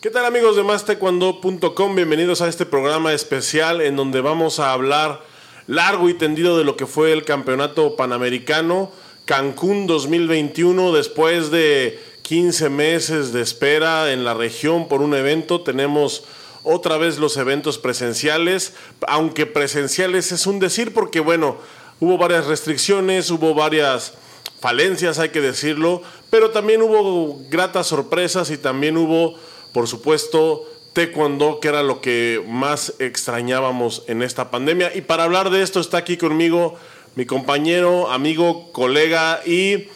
¿Qué tal amigos de mastaekwondo.com? Bienvenidos a este programa especial en donde vamos a hablar largo y tendido de lo que fue el Campeonato Panamericano Cancún 2021 después de 15 meses de espera en la región por un evento. Tenemos otra vez los eventos presenciales, aunque presenciales es un decir porque bueno, hubo varias restricciones, hubo varias falencias, hay que decirlo, pero también hubo gratas sorpresas y también hubo, por supuesto, taekwondo, que era lo que más extrañábamos en esta pandemia. Y para hablar de esto está aquí conmigo mi compañero, amigo, colega y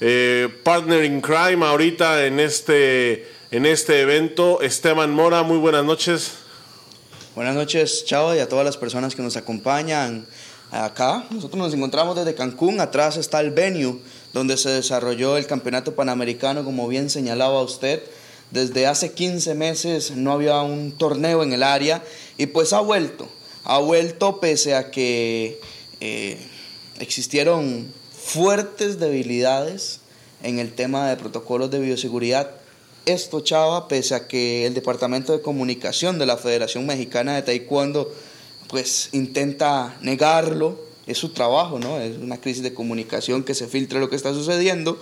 eh, partner in crime ahorita en este, en este evento, Esteban Mora. Muy buenas noches. Buenas noches, chao, y a todas las personas que nos acompañan acá. Nosotros nos encontramos desde Cancún, atrás está el venue donde se desarrolló el Campeonato Panamericano, como bien señalaba usted. Desde hace 15 meses no había un torneo en el área y pues ha vuelto. Ha vuelto pese a que eh, existieron fuertes debilidades en el tema de protocolos de bioseguridad. Esto, Chava, pese a que el Departamento de Comunicación de la Federación Mexicana de Taekwondo pues intenta negarlo, es su trabajo, ¿no? Es una crisis de comunicación que se filtre lo que está sucediendo,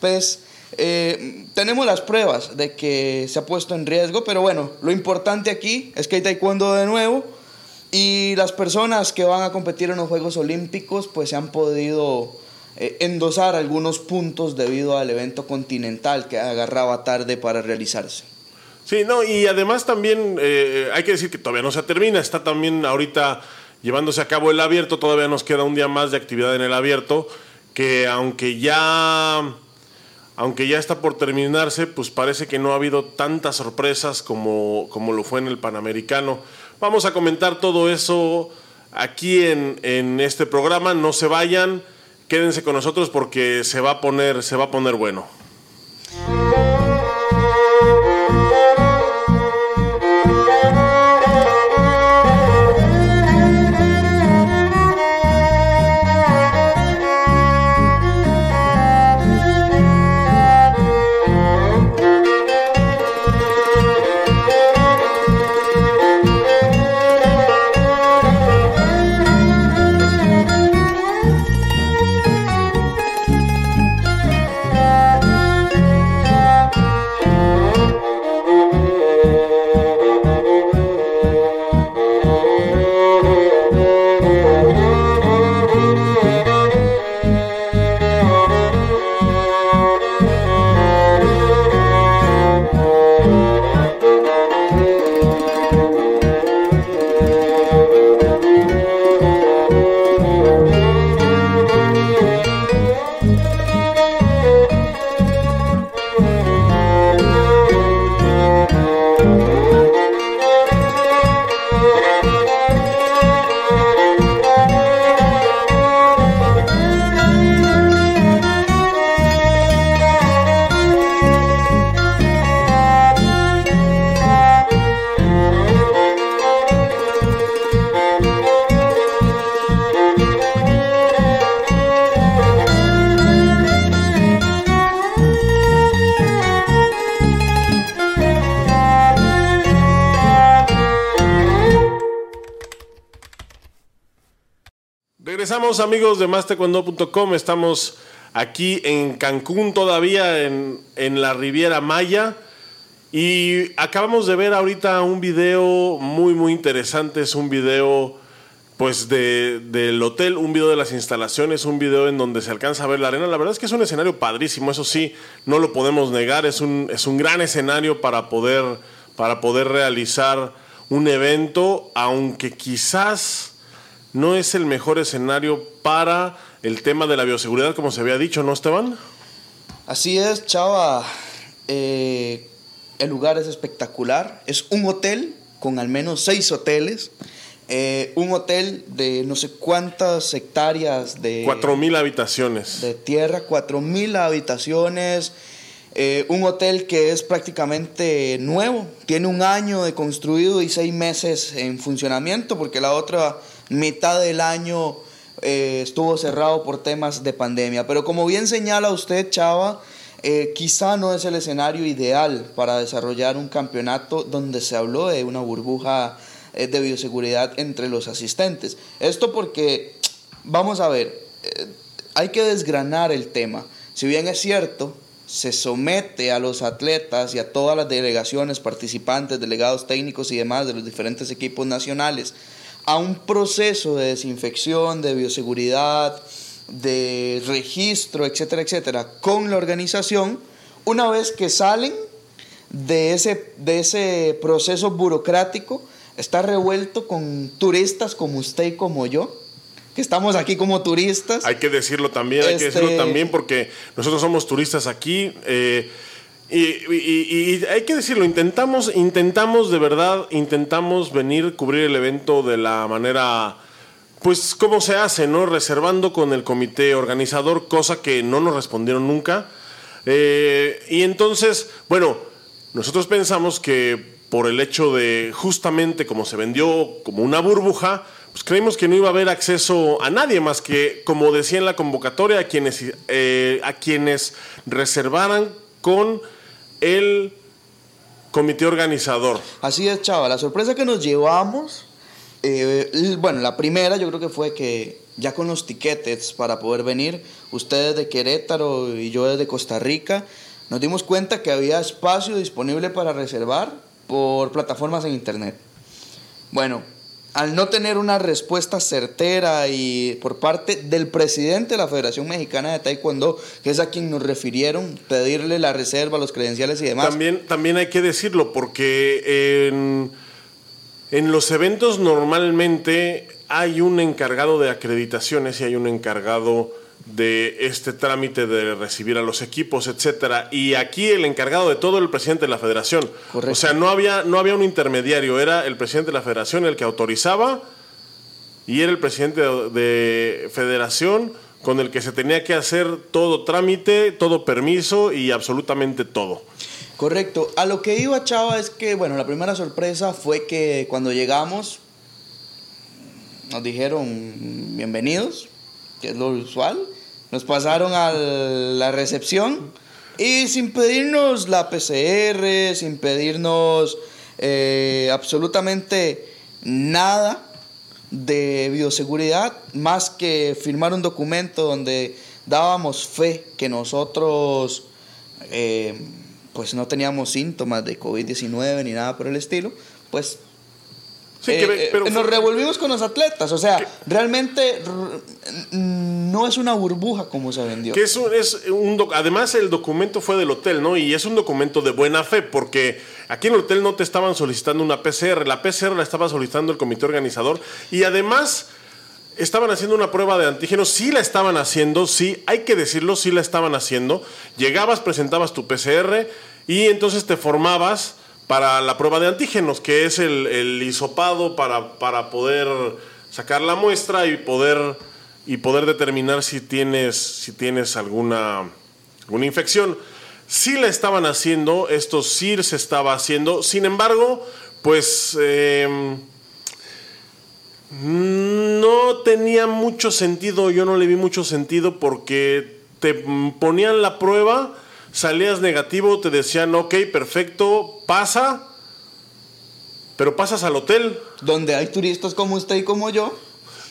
pues eh, tenemos las pruebas de que se ha puesto en riesgo, pero bueno, lo importante aquí es que hay taekwondo de nuevo, y las personas que van a competir en los Juegos Olímpicos pues se han podido eh, endosar algunos puntos debido al evento continental que agarraba tarde para realizarse. Sí, no, y además también eh, hay que decir que todavía no se termina, está también ahorita llevándose a cabo el abierto, todavía nos queda un día más de actividad en el abierto, que aunque ya aunque ya está por terminarse, pues parece que no ha habido tantas sorpresas como, como lo fue en el Panamericano. Vamos a comentar todo eso aquí en, en, este programa. No se vayan, quédense con nosotros porque se va a poner, se va a poner bueno. Amigos de mastecuendo.com, estamos aquí en Cancún todavía en, en, la Riviera Maya. Y acabamos de ver ahorita un video muy muy interesante, es un video pues de, del hotel, un video de las instalaciones, un video en donde se alcanza a ver la arena, la verdad es que es un escenario padrísimo, eso sí, no lo podemos negar, es un, es un gran escenario para poder, para poder realizar un evento, aunque quizás no es el mejor escenario para el tema de la bioseguridad, como se había dicho, ¿no, Esteban? Así es, Chava. Eh, el lugar es espectacular. Es un hotel con al menos seis hoteles. Eh, un hotel de no sé cuántas hectáreas de... Cuatro mil habitaciones. De tierra, cuatro mil habitaciones. Eh, un hotel que es prácticamente nuevo. Tiene un año de construido y seis meses en funcionamiento porque la otra mitad del año eh, estuvo cerrado por temas de pandemia. Pero como bien señala usted, Chava, eh, quizá no es el escenario ideal para desarrollar un campeonato donde se habló de una burbuja eh, de bioseguridad entre los asistentes. Esto porque, vamos a ver, hay que desgranar el tema. Si bien es cierto, se somete a los atletas y a todas las delegaciones, participantes, delegados técnicos y demás de los diferentes equipos nacionales a un proceso de desinfección, de bioseguridad, de registro, etcétera, etcétera, con la organización, una vez que salen de ese, de ese proceso burocrático, está revuelto con turistas como usted y como yo, que estamos aquí como turistas. Hay que decirlo también, hay que decirlo este también porque nosotros somos turistas aquí. Eh, y, hay que decirlo, intentamos, intentamos de verdad, intentamos venir, cubrir el evento de la manera pues cómo se hace, ¿no? Reservando con el comité organizador, cosa que no nos respondieron nunca. Eh, y entonces, bueno, nosotros pensamos que por el hecho de justamente como se vendió como una burbuja, pues creímos que no iba a haber acceso a nadie más que, como decía en la convocatoria, a quienes, eh, a quienes reservaran con el comité organizador. Así es, chava. La sorpresa que nos llevamos eh, bueno, la primera yo creo que fue que ya con los tiquetes para poder venir, ustedes de Querétaro y yo desde Costa Rica, nos dimos cuenta que había espacio disponible para reservar por plataformas en internet. Bueno, al no tener una respuesta certera y por parte del presidente de la Federación Mexicana de Taekwondo, que es a quien nos refirieron, pedirle la reserva, los credenciales y demás. También, también hay que decirlo, porque en en los eventos normalmente hay un encargado de acreditaciones y hay un encargado de este trámite de recibir a los equipos, etcétera. Y aquí el encargado de todo el presidente de la federación. O sea, no había, no había un intermediario, era el presidente de la federación el que autorizaba y era el presidente de federación con el que se tenía que hacer todo trámite, todo permiso y absolutamente todo. Correcto. A lo que iba Chava es que, bueno, la primera sorpresa fue que cuando llegamos nos dijeron bienvenidos, que es lo usual. Nos pasaron a la recepción y sin pedirnos la PCR, sin pedirnos eh, absolutamente nada de bioseguridad, más que firmar un documento donde dábamos fe que nosotros eh, pues no teníamos síntomas de COVID-19 ni nada por el estilo, pues eh, eh, nos revolvimos con los atletas. O sea, realmente no es una burbuja como se vendió. Que es un, además, el documento fue del hotel, ¿no? Y es un documento de buena fe, porque aquí en el hotel no te estaban solicitando una PCR, la PCR la estaba solicitando el comité organizador. Y además estaban haciendo una prueba de antígenos, sí la estaban haciendo, sí, hay que decirlo, sí la estaban haciendo. Llegabas, presentabas tu PCR y entonces te formabas para la prueba de antígenos, que es el, el hisopado para, para, poder sacar la muestra y poder, y poder determinar si tienes, si tienes alguna, alguna infección. Sí la estaban haciendo, esto sí se estaba haciendo, sin embargo, pues... Em, no tenía mucho sentido, yo no le vi mucho sentido porque te ponían la prueba, salías negativo, te decían, ok, perfecto, pasa, pero pasas al hotel. Donde hay turistas como usted y como yo.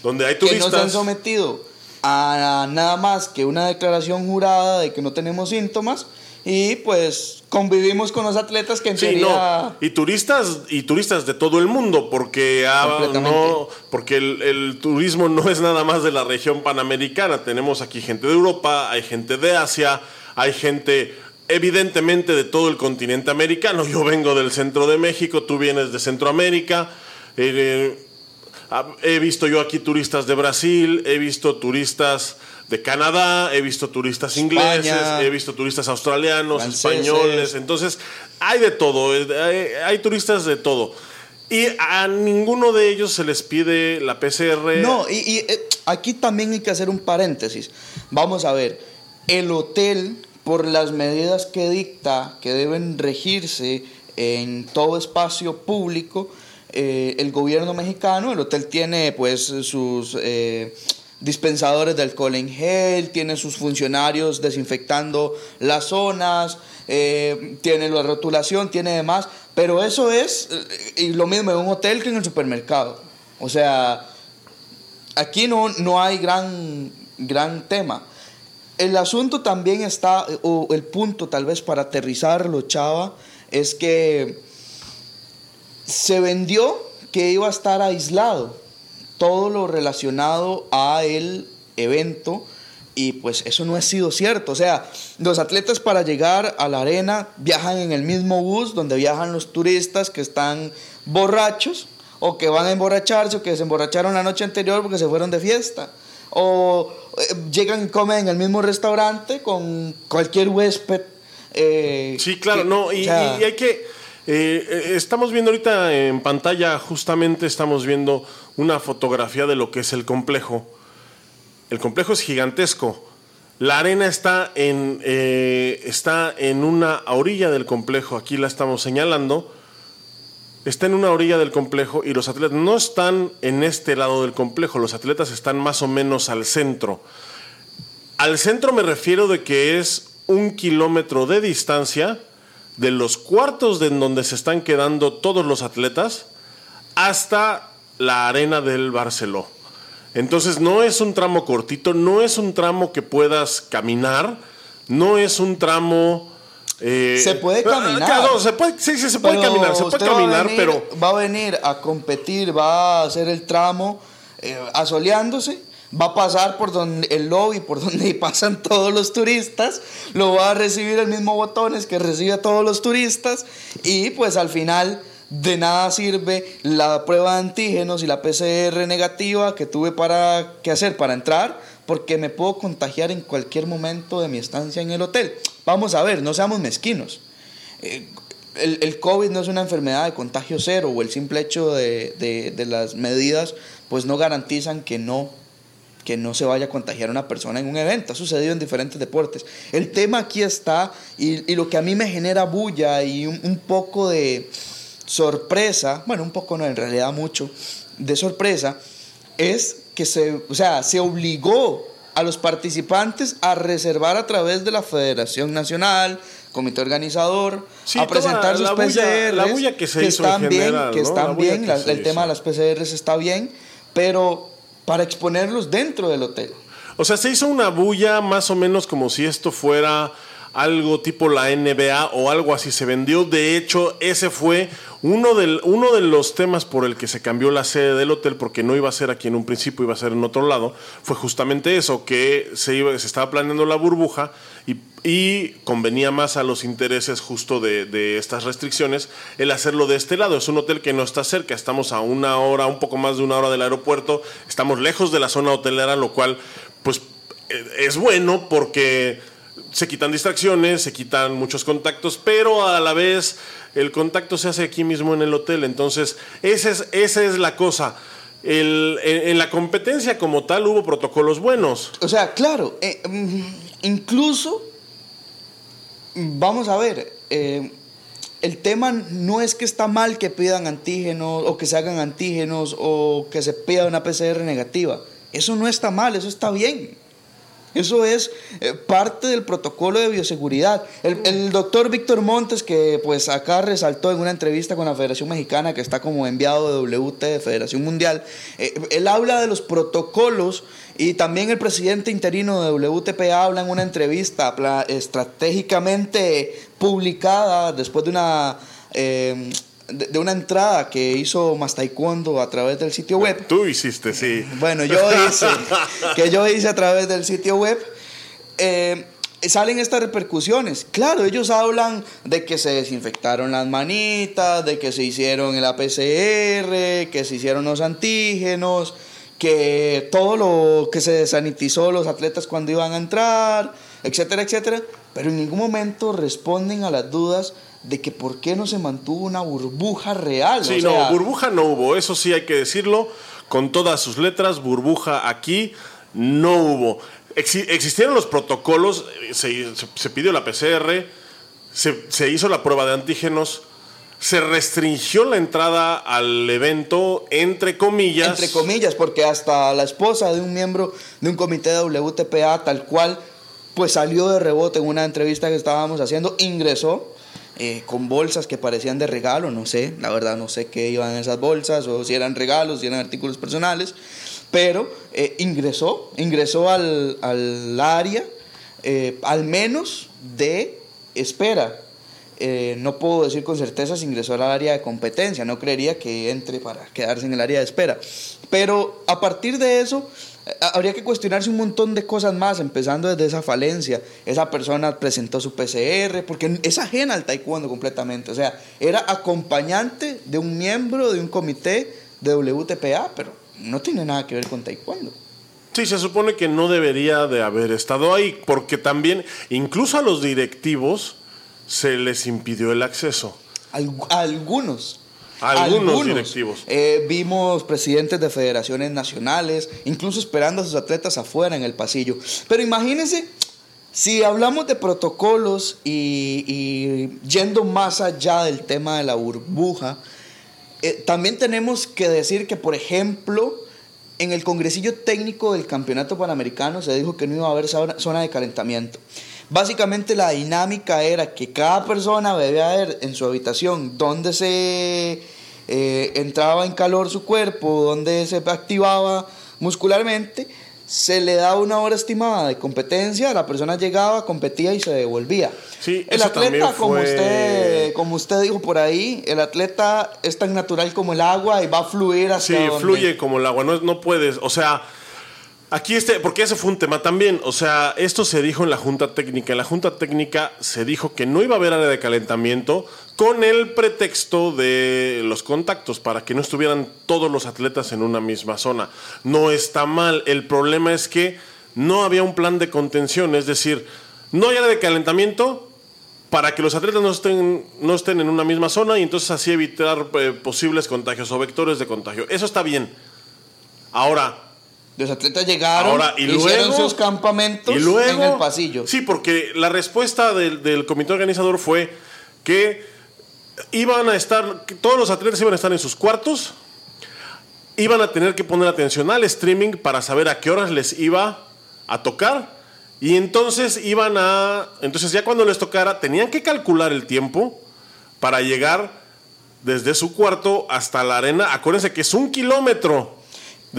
Donde hay turistas. Que no se han sometido a nada más que una declaración jurada de que no tenemos síntomas y pues convivimos con los atletas que en sí, no. y turistas y turistas de todo el mundo porque no porque el, turismo no es nada más de la región panamericana tenemos aquí gente de Europa hay gente de Asia hay gente evidentemente de todo el continente americano yo vengo del centro de México tú vienes de Centroamérica eh, he visto yo aquí turistas de Brasil he visto turistas de Canadá, he visto turistas ingleses, he visto turistas australianos, españoles, entonces hay de todo, hay, turistas de todo. Y a ninguno de ellos se les pide la PCR. No, y, eh, aquí también hay que hacer un paréntesis. Vamos a ver, el hotel, por las medidas que dicta, que deben regirse en todo espacio público, eh, el gobierno mexicano, el hotel tiene pues sus... Eh, dispensadores de alcohol en gel, tiene sus funcionarios desinfectando las zonas, eh, tiene la rotulación, tiene demás, pero eso es y lo mismo en un hotel que en el supermercado. O sea, aquí no, no hay gran, gran tema. El asunto también está, o el punto tal vez para aterrizarlo, Chava, es que se vendió que iba a estar aislado todo lo relacionado a el evento y pues eso no ha sido cierto. O sea, los atletas para llegar a la arena viajan en el mismo bus donde viajan los turistas que están borrachos o que van a emborracharse o que se emborracharon la noche anterior porque se fueron de fiesta. O llegan y comen en el mismo restaurante con cualquier huésped. Eh, sí, claro, no, y, hay que... Eh, estamos viendo ahorita en pantalla, justamente estamos viendo una fotografía de lo que es el complejo. El complejo es gigantesco. La arena está en, está en una orilla del complejo, aquí la estamos señalando está en una orilla del complejo y los atletas no están en este lado del complejo, los atletas están más o menos al centro. Al centro me refiero de que es un kilómetro de distancia de los cuartos de donde se están quedando todos los atletas hasta la arena del Barceló. Entonces no es un tramo cortito, no es un tramo que puedas caminar, no es un tramo eh, se puede caminar. Claro, se puede, sí, sí, se puede caminar, se puede caminar, pero... Va a venir a competir, va a hacer el tramo eh, asoleándose, va a pasar por donde el lobby, por donde pasan todos los turistas, lo va a recibir el mismo botones que recibe a todos los turistas y pues al final de nada sirve la prueba de antígenos y la PCR negativa que tuve para, que hacer para entrar porque me puedo contagiar en cualquier momento de mi estancia en el hotel. Vamos a ver, no seamos mezquinos. Eh, el, COVID no es una enfermedad de contagio cero o el simple hecho de, las medidas pues no garantizan que no, que no se vaya a contagiar una persona en un evento. Ha sucedido en diferentes deportes. El tema aquí está y, lo que a mí me genera bulla y un poco de sorpresa, bueno, un poco no, en realidad mucho, de sorpresa, es que se, o sea, se obligó a los participantes a reservar a través de la Federación Nacional, comité organizador, a presentar sus PCR, la bulla que, se están bien, que están bien, el tema de las PCRs está bien, pero para exponerlos dentro del hotel. O sea, se hizo una bulla más o menos como si esto fuera algo tipo la NBA o algo así se vendió. De hecho, ese fue uno, uno de los temas por el que se cambió la sede del hotel, porque no iba a ser aquí en un principio, iba a ser en otro lado, fue justamente eso, que se estaba planeando la burbuja y, convenía más a los intereses justo de, de, estas restricciones el hacerlo de este lado. Es un hotel que no está cerca, estamos a una hora, un poco más de una hora del aeropuerto, estamos lejos de la zona hotelera, lo cual pues eh, es bueno porque se quitan distracciones, se quitan muchos contactos, pero a la vez el contacto se hace aquí mismo en el hotel. Entonces, esa es, esa es la cosa. en, la competencia como tal hubo protocolos buenos. O sea, claro, eh, mm, incluso, vamos a ver, eh, el tema no es que está mal que pidan antígenos o que se hagan antígenos o que se pida una PCR negativa. Eso no está mal, eso está bien. Eso es eh, parte del protocolo de bioseguridad. El, doctor Víctor Montes, que pues acá resaltó en una entrevista con la Federación Mexicana, que está como enviado de WT, de Federación Mundial, eh, él habla de los protocolos y también el presidente interino de WTP habla en una entrevista estratégicamente publicada después de una... Eh, de, una entrada que hizo Más Taekwondo a través del sitio web. Tú hiciste, sí. Bueno, yo hice, que yo hice a través del sitio web. Eh, salen estas repercusiones. Claro, ellos hablan de que se desinfectaron las manitas, de que se hicieron el APCR, que se hicieron los antígenos, que todo lo que se desanitizó los atletas cuando iban a entrar, etcétera, etcétera. Pero en ningún momento responden a las dudas de que por qué no se mantuvo una burbuja real. Sí, no, burbuja no hubo, eso sí hay que decirlo, con todas sus letras, burbuja aquí no hubo. existieron los protocolos, se, pidió la PCR, se, hizo la prueba de antígenos, se restringió la entrada al evento, entre comillas. Entre comillas, porque hasta la esposa de un miembro de un comité de WTPA, tal cual, pues salió de rebote en una entrevista que estábamos haciendo, ingresó eh, con bolsas que parecían de regalo, no sé, la verdad no sé qué iban esas bolsas, o si eran regalos, si eran artículos personales, pero eh, ingresó, ingresó al, al área, eh, al menos de espera no puedo decir con certeza si ingresó al área de competencia, no creería que entre para quedarse en el área de espera. Pero a partir de eso, habría que cuestionarse un montón de cosas más, empezando desde esa falencia. Esa persona presentó su PCR, porque es ajena al taekwondo completamente. O sea, era acompañante de un miembro de un comité de WTPA, pero no tiene nada que ver con taekwondo. Sí, se supone que no debería de haber estado ahí, porque también, incluso a los directivos, se les impidió el acceso. algunos. Algunos, directivos. Eh, vimos presidentes de federaciones nacionales, incluso esperando a sus atletas afuera en el pasillo. Pero imagínense, si hablamos de protocolos y, yendo más allá del tema de la burbuja, eh, también tenemos que decir que, por ejemplo, en el congresillo técnico del Campeonato Panamericano se dijo que no iba a haber zona de calentamiento. Básicamente la dinámica era que cada persona debía ver en su habitación dónde se eh, entraba en calor su cuerpo, dónde se activaba muscularmente, se le daba una hora estimada de competencia, la persona llegaba, competía y se devolvía. Sí, el atleta, como, usted, como usted dijo por ahí, el atleta es tan natural como el agua y va a fluir hacia Sí, fluye como el agua, no, no puedes, o sea, Aquí este, porque ese fue un tema también, o sea, esto se dijo en la Junta Técnica. En la Junta Técnica se dijo que no iba a haber área de calentamiento con el pretexto de los contactos, para que no estuvieran todos los atletas en una misma zona. No está mal, el problema es que no había un plan de contención, es decir, no hay área de calentamiento para que los atletas no estén, no estén en una misma zona y entonces así evitar eh, posibles contagios o vectores de contagio. Eso está bien. Ahora, los atletas llegaron, y hicieron sus campamentos en el pasillo. Sí, porque la respuesta del, comité organizador fue que iban a estar, todos los atletas iban a estar en sus cuartos, iban a tener que poner atención al streaming para saber a qué horas les iba a tocar. Y entonces iban a. Entonces, ya cuando les tocara, tenían que calcular el tiempo para llegar desde su cuarto hasta la arena. Acuérdense que es un kilómetro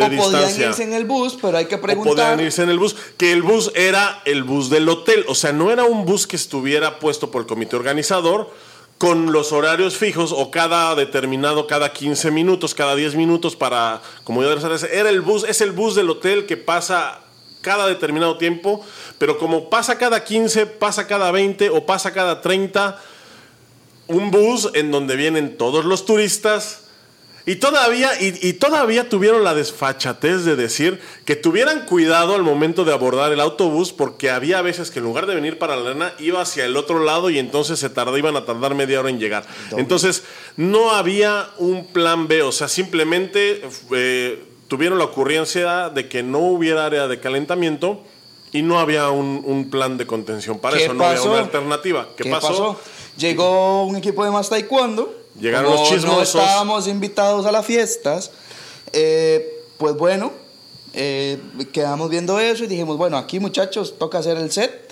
o podían irse en el bus, pero hay que preguntar. O podían irse en el bus, que el bus era el bus del hotel, o sea, no era un bus que estuviera puesto por el comité organizador con los horarios fijos o cada determinado, cada 15 minutos, cada 10 minutos para como ya era el bus, es el bus del hotel que pasa cada determinado tiempo, pero como pasa cada 15, pasa cada 20 o pasa cada 30, un bus en donde vienen todos los turistas y todavía, y, todavía tuvieron la desfachatez de decir que tuvieran cuidado al momento de abordar el autobús porque había veces que en lugar de venir para la arena iba hacia el otro lado y entonces se tardaban iban a tardar media hora en llegar. Entonces no había un plan B, o sea, simplemente eh, tuvieron la ocurrencia de que no hubiera área de calentamiento y no había un, plan de contención para eso, no había una alternativa. ¿Qué, pasó? Llegó un equipo de más taekwondo Llegaron los chismosos. No estábamos invitados a las fiestas. Eh, pues bueno, eh, quedamos viendo eso y dijimos, bueno, aquí muchachos, toca hacer el set.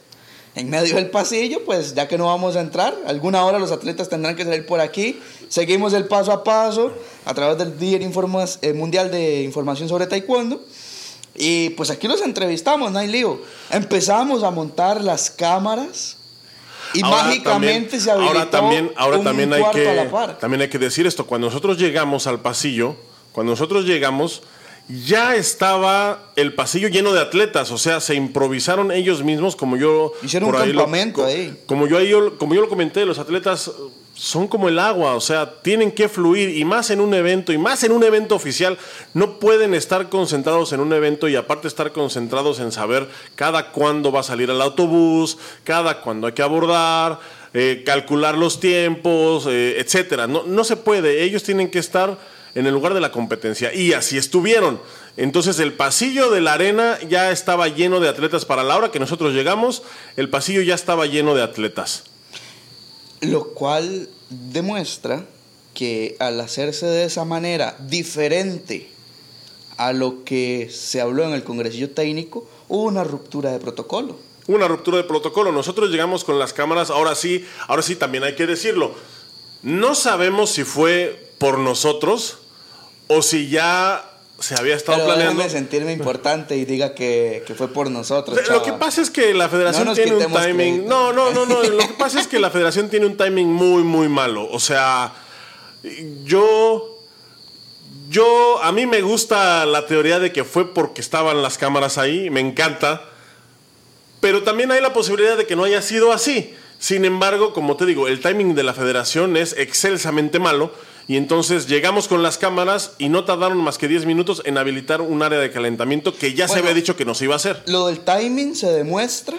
En medio del pasillo, pues ya que no vamos a entrar, alguna hora los atletas tendrán que salir por aquí. Seguimos el paso a paso a través del Día eh, Mundial de Información sobre Taekwondo. Y pues aquí los entrevistamos, no hay lío. Empezamos a montar las cámaras y mágicamente se habilitó ahora también, ahora también hay que, También hay que decir esto, cuando nosotros llegamos al pasillo, cuando nosotros llegamos, ya estaba el pasillo lleno de atletas, o sea, se improvisaron ellos mismos, como yo... Hicieron un campamento ahí. Como yo, como yo lo comenté, los atletas son como el agua, o sea, tienen que fluir y más en un evento y más en un evento oficial, no pueden estar concentrados en un evento y aparte estar concentrados en saber cada cuándo va a salir el autobús, cada cuándo hay que abordar, eh, calcular los tiempos, eh, etcétera. No, no se puede, ellos tienen que estar en el lugar de la competencia y así estuvieron. Entonces el pasillo de la arena ya estaba lleno de atletas para la hora que nosotros llegamos, el pasillo ya estaba lleno de atletas. Lo cual demuestra que al hacerse de esa manera diferente a lo que se habló en el Congresillo Técnico, hubo una ruptura de protocolo. Una ruptura de protocolo. Nosotros llegamos con las cámaras, ahora sí, ahora sí también hay que decirlo. No sabemos si fue por nosotros o si ya se había estado Pero planeando. déjame sentirme importante y diga que, que fue por nosotros. Lo chava. que pasa es que la federación No tiene un timing. crédito. No, no, no, no. Lo que pasa es que la federación tiene un timing muy, muy malo. O sea, yo. Yo. A mí me gusta la teoría de que fue porque estaban las cámaras ahí. Me encanta. Pero también hay la posibilidad de que no haya sido así. Sin embargo, como te digo, el timing de la federación es excelsamente malo. Y entonces llegamos con las cámaras y no tardaron más que 10 minutos en habilitar un área de calentamiento que ya se había dicho que no se iba a hacer. Lo del timing se demuestra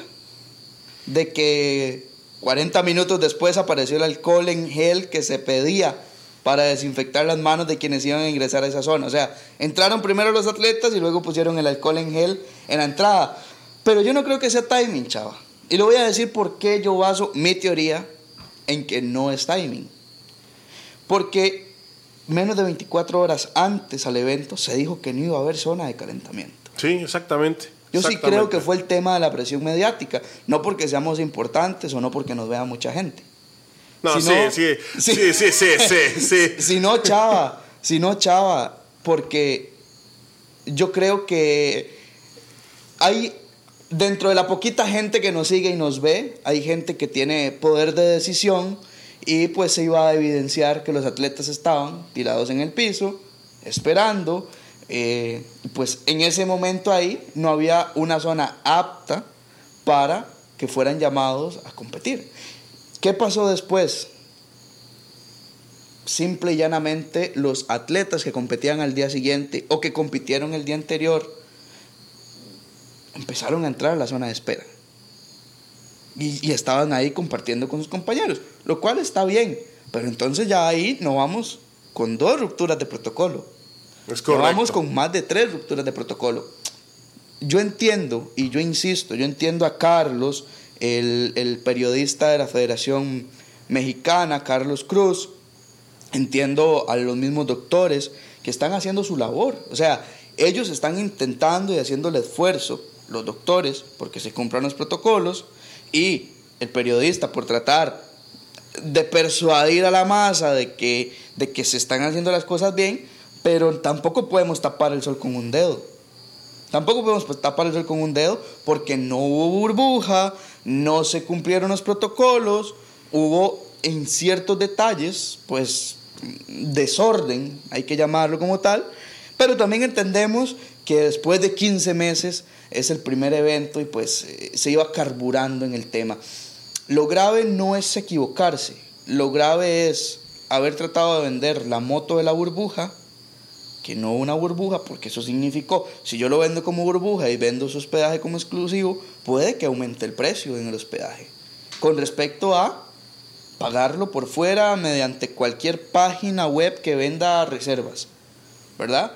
de que 40 minutos después apareció el alcohol en gel que se pedía para desinfectar las manos de quienes iban a ingresar a esa zona. O sea, entraron primero los atletas y luego pusieron el alcohol en gel en la entrada. Pero yo no creo que sea timing, chava. Y le voy a decir por qué yo baso mi teoría en que no es timing. Porque menos de 24 horas antes al evento se dijo que no iba a haber zona de calentamiento. Sí, exactamente. Yo sí creo que fue el tema de la presión mediática, no porque seamos importantes o no porque nos vea mucha gente. No, sí. sí, sí, sí, sí, sí. Si no, chava, si no, chava, porque yo creo que hay, dentro de la poquita gente que nos sigue y nos ve, hay gente que tiene poder de decisión y pues se iba a evidenciar que los atletas estaban tirados en el piso, esperando. eh, pues en ese momento ahí no había una zona apta para que fueran llamados a competir. ¿Qué pasó después? Simple y llanamente los atletas que competían al día siguiente o que compitieron el día anterior empezaron a entrar a la zona de espera. Y, y estaban ahí compartiendo con sus compañeros, lo cual está bien, pero entonces ya ahí no vamos con dos rupturas de protocolo. Es No vamos con más de tres rupturas de protocolo. Yo entiendo, y yo insisto, yo entiendo a Carlos, el, el periodista de la Federación Mexicana, Carlos Cruz, entiendo a los mismos doctores que están haciendo su labor. O sea, ellos están intentando y haciendo el esfuerzo, los doctores, porque se cumplan los protocolos, y el periodista por tratar de persuadir a la masa de que, de que se están haciendo las cosas bien, pero tampoco podemos tapar el sol con un dedo. Tampoco podemos pues, tapar el sol con un dedo porque no hubo burbuja, no se cumplieron los protocolos, hubo en ciertos detalles, pues desorden, hay que llamarlo como tal, pero también entendemos que después de 15 meses es el primer evento y pues eh, se iba carburando en el tema. Lo grave no es equivocarse, lo grave es haber tratado de vender la moto de la burbuja, que no una burbuja, porque eso significó, si yo lo vendo como burbuja y vendo su hospedaje como exclusivo, puede que aumente el precio en el hospedaje. Con respecto a pagarlo por fuera mediante cualquier página web que venda reservas, ¿verdad?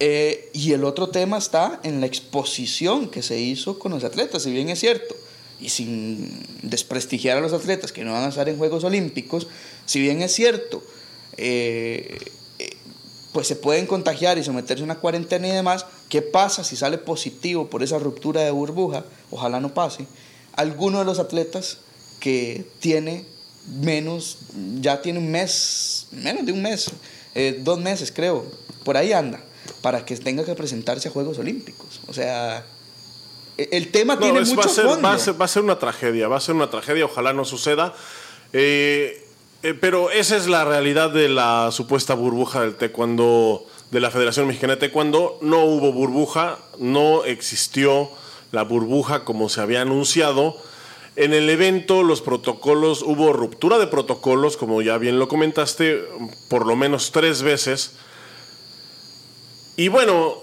Eh, y el otro tema está en la exposición que se hizo con los atletas, si bien es cierto, y sin desprestigiar a los atletas que no van a estar en Juegos Olímpicos, si bien es cierto, eh, eh, pues se pueden contagiar y someterse a una cuarentena y demás, ¿qué pasa si sale positivo por esa ruptura de burbuja? Ojalá no pase. Alguno de los atletas que tiene menos, ya tiene un mes, menos de un mes, dos meses creo, por ahí anda, para que tenga que presentarse a Juegos Olímpicos. O sea, e- el tema No, tiene es- mucho va, a ser, fondo. va, a ser, va a ser una tragedia, va a ser una tragedia, ojalá no suceda. Eh, eh, pero esa es la realidad de la supuesta burbuja del taekwondo, de la Federación Mexicana de Taekwondo. No hubo burbuja, no existió la burbuja como se había anunciado. En el evento los protocolos, hubo ruptura de protocolos, como ya bien lo comentaste, por lo menos tres veces. Y bueno,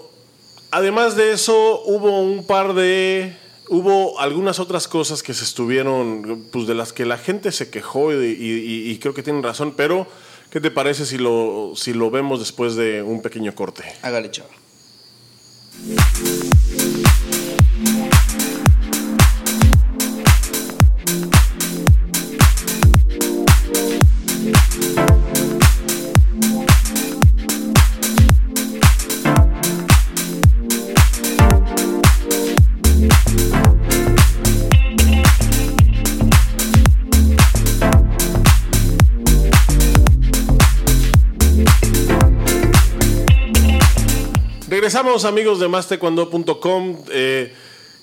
además de eso, hubo un par de. Hubo algunas otras cosas que se estuvieron, pues de las que la gente se quejó y, creo que tienen razón, pero ¿qué te parece si lo, si lo vemos después de un pequeño corte? Hágale, chaval. Regresamos amigos de mastecuando.com. Eh,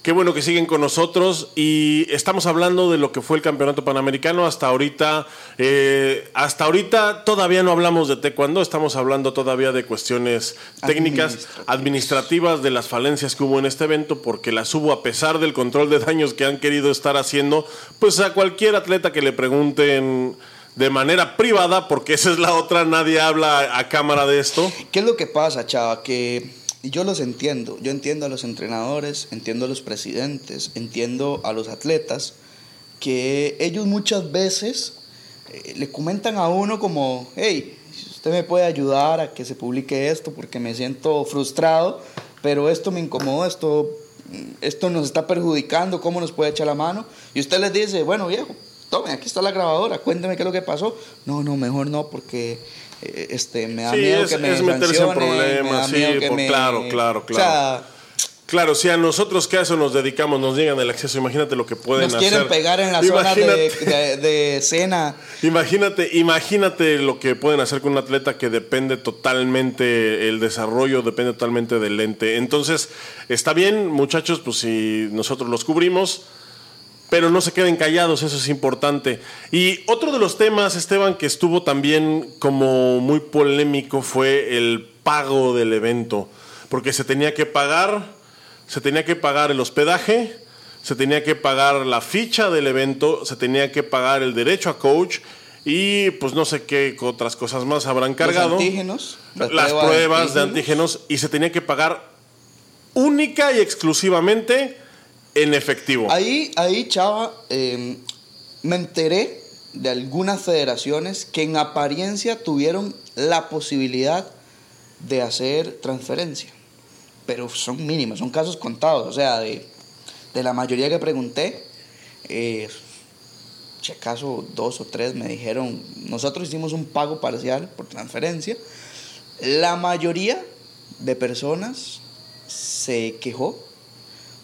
qué bueno que siguen con nosotros y estamos hablando de lo que fue el campeonato panamericano hasta ahorita. eh, hasta ahorita todavía no hablamos de taekwondo, estamos hablando todavía de cuestiones técnicas, Administrativas. administrativas de las falencias que hubo en este evento, porque las hubo a pesar del control de daños que han querido estar haciendo, pues a cualquier atleta que le pregunten de manera privada, porque esa es la otra, nadie habla a cámara de esto. ¿Qué es lo que pasa, chava? Que y yo los entiendo. Yo entiendo a los entrenadores, entiendo a los presidentes, entiendo a los atletas, que ellos muchas veces eh, le comentan a uno como, hey, usted me puede ayudar a que se publique esto porque me siento frustrado, pero esto me incomoda, esto, esto nos está perjudicando, ¿cómo nos puede echar la mano? Y usted les dice, bueno, viejo, tome, aquí está la grabadora, cuénteme qué es lo que pasó. No, no, mejor no, porque este, me da Sí, miedo es- que me es meterse en problemas, me sí, por- me- claro, claro, O sea, Claro, si a nosotros que a eso nos dedicamos nos llegan el acceso, imagínate lo que pueden nos hacer. quieren pegar en la zona de, de, de escena. Imagínate, imagínate lo que pueden hacer con un atleta que depende totalmente, el desarrollo depende totalmente del lente. Entonces, está bien, muchachos, pues si nosotros los cubrimos, pero no se queden callados, eso es importante. Y otro de los temas, Esteban, que estuvo también como muy polémico fue el pago del evento, porque se tenía que pagar, se tenía que pagar el hospedaje, se tenía que pagar la ficha del evento, se tenía que pagar el derecho a coach y pues no sé qué otras cosas más habrán cargado. Los antígenos. las pruebas pruebas de antígenos y se tenía que pagar única y exclusivamente en efectivo. Ahí, ahí Chava, eh, me enteré de algunas federaciones que en apariencia tuvieron la posibilidad de hacer transferencia, pero son mínimas, son casos contados. O sea, de, de la mayoría que pregunté, eh, si acaso dos o tres me dijeron, nosotros hicimos un pago parcial por transferencia. La mayoría de personas se quejó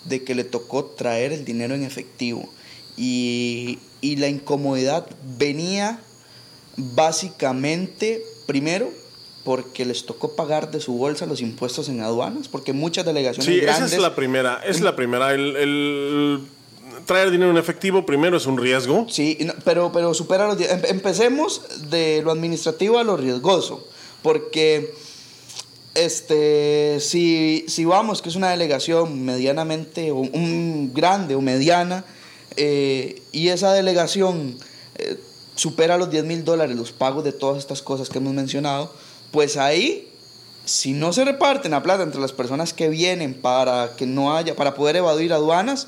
de que le tocó traer el dinero en efectivo. Y, y la incomodidad venía básicamente, primero, porque les tocó pagar de su bolsa los impuestos en aduanas, porque muchas delegaciones Sí, grandes... esa es la primera. Es la primera. El, el traer dinero en efectivo primero es un riesgo. Sí, pero, pero supera los... em- Empecemos de lo administrativo a lo riesgoso, porque este, si, si vamos, que es una delegación medianamente, o un grande o mediana, eh, y esa delegación eh, supera los 10 mil dólares, los pagos de todas estas cosas que hemos mencionado, pues ahí, si no se reparten la plata entre las personas que vienen para que no haya, para poder evadir aduanas,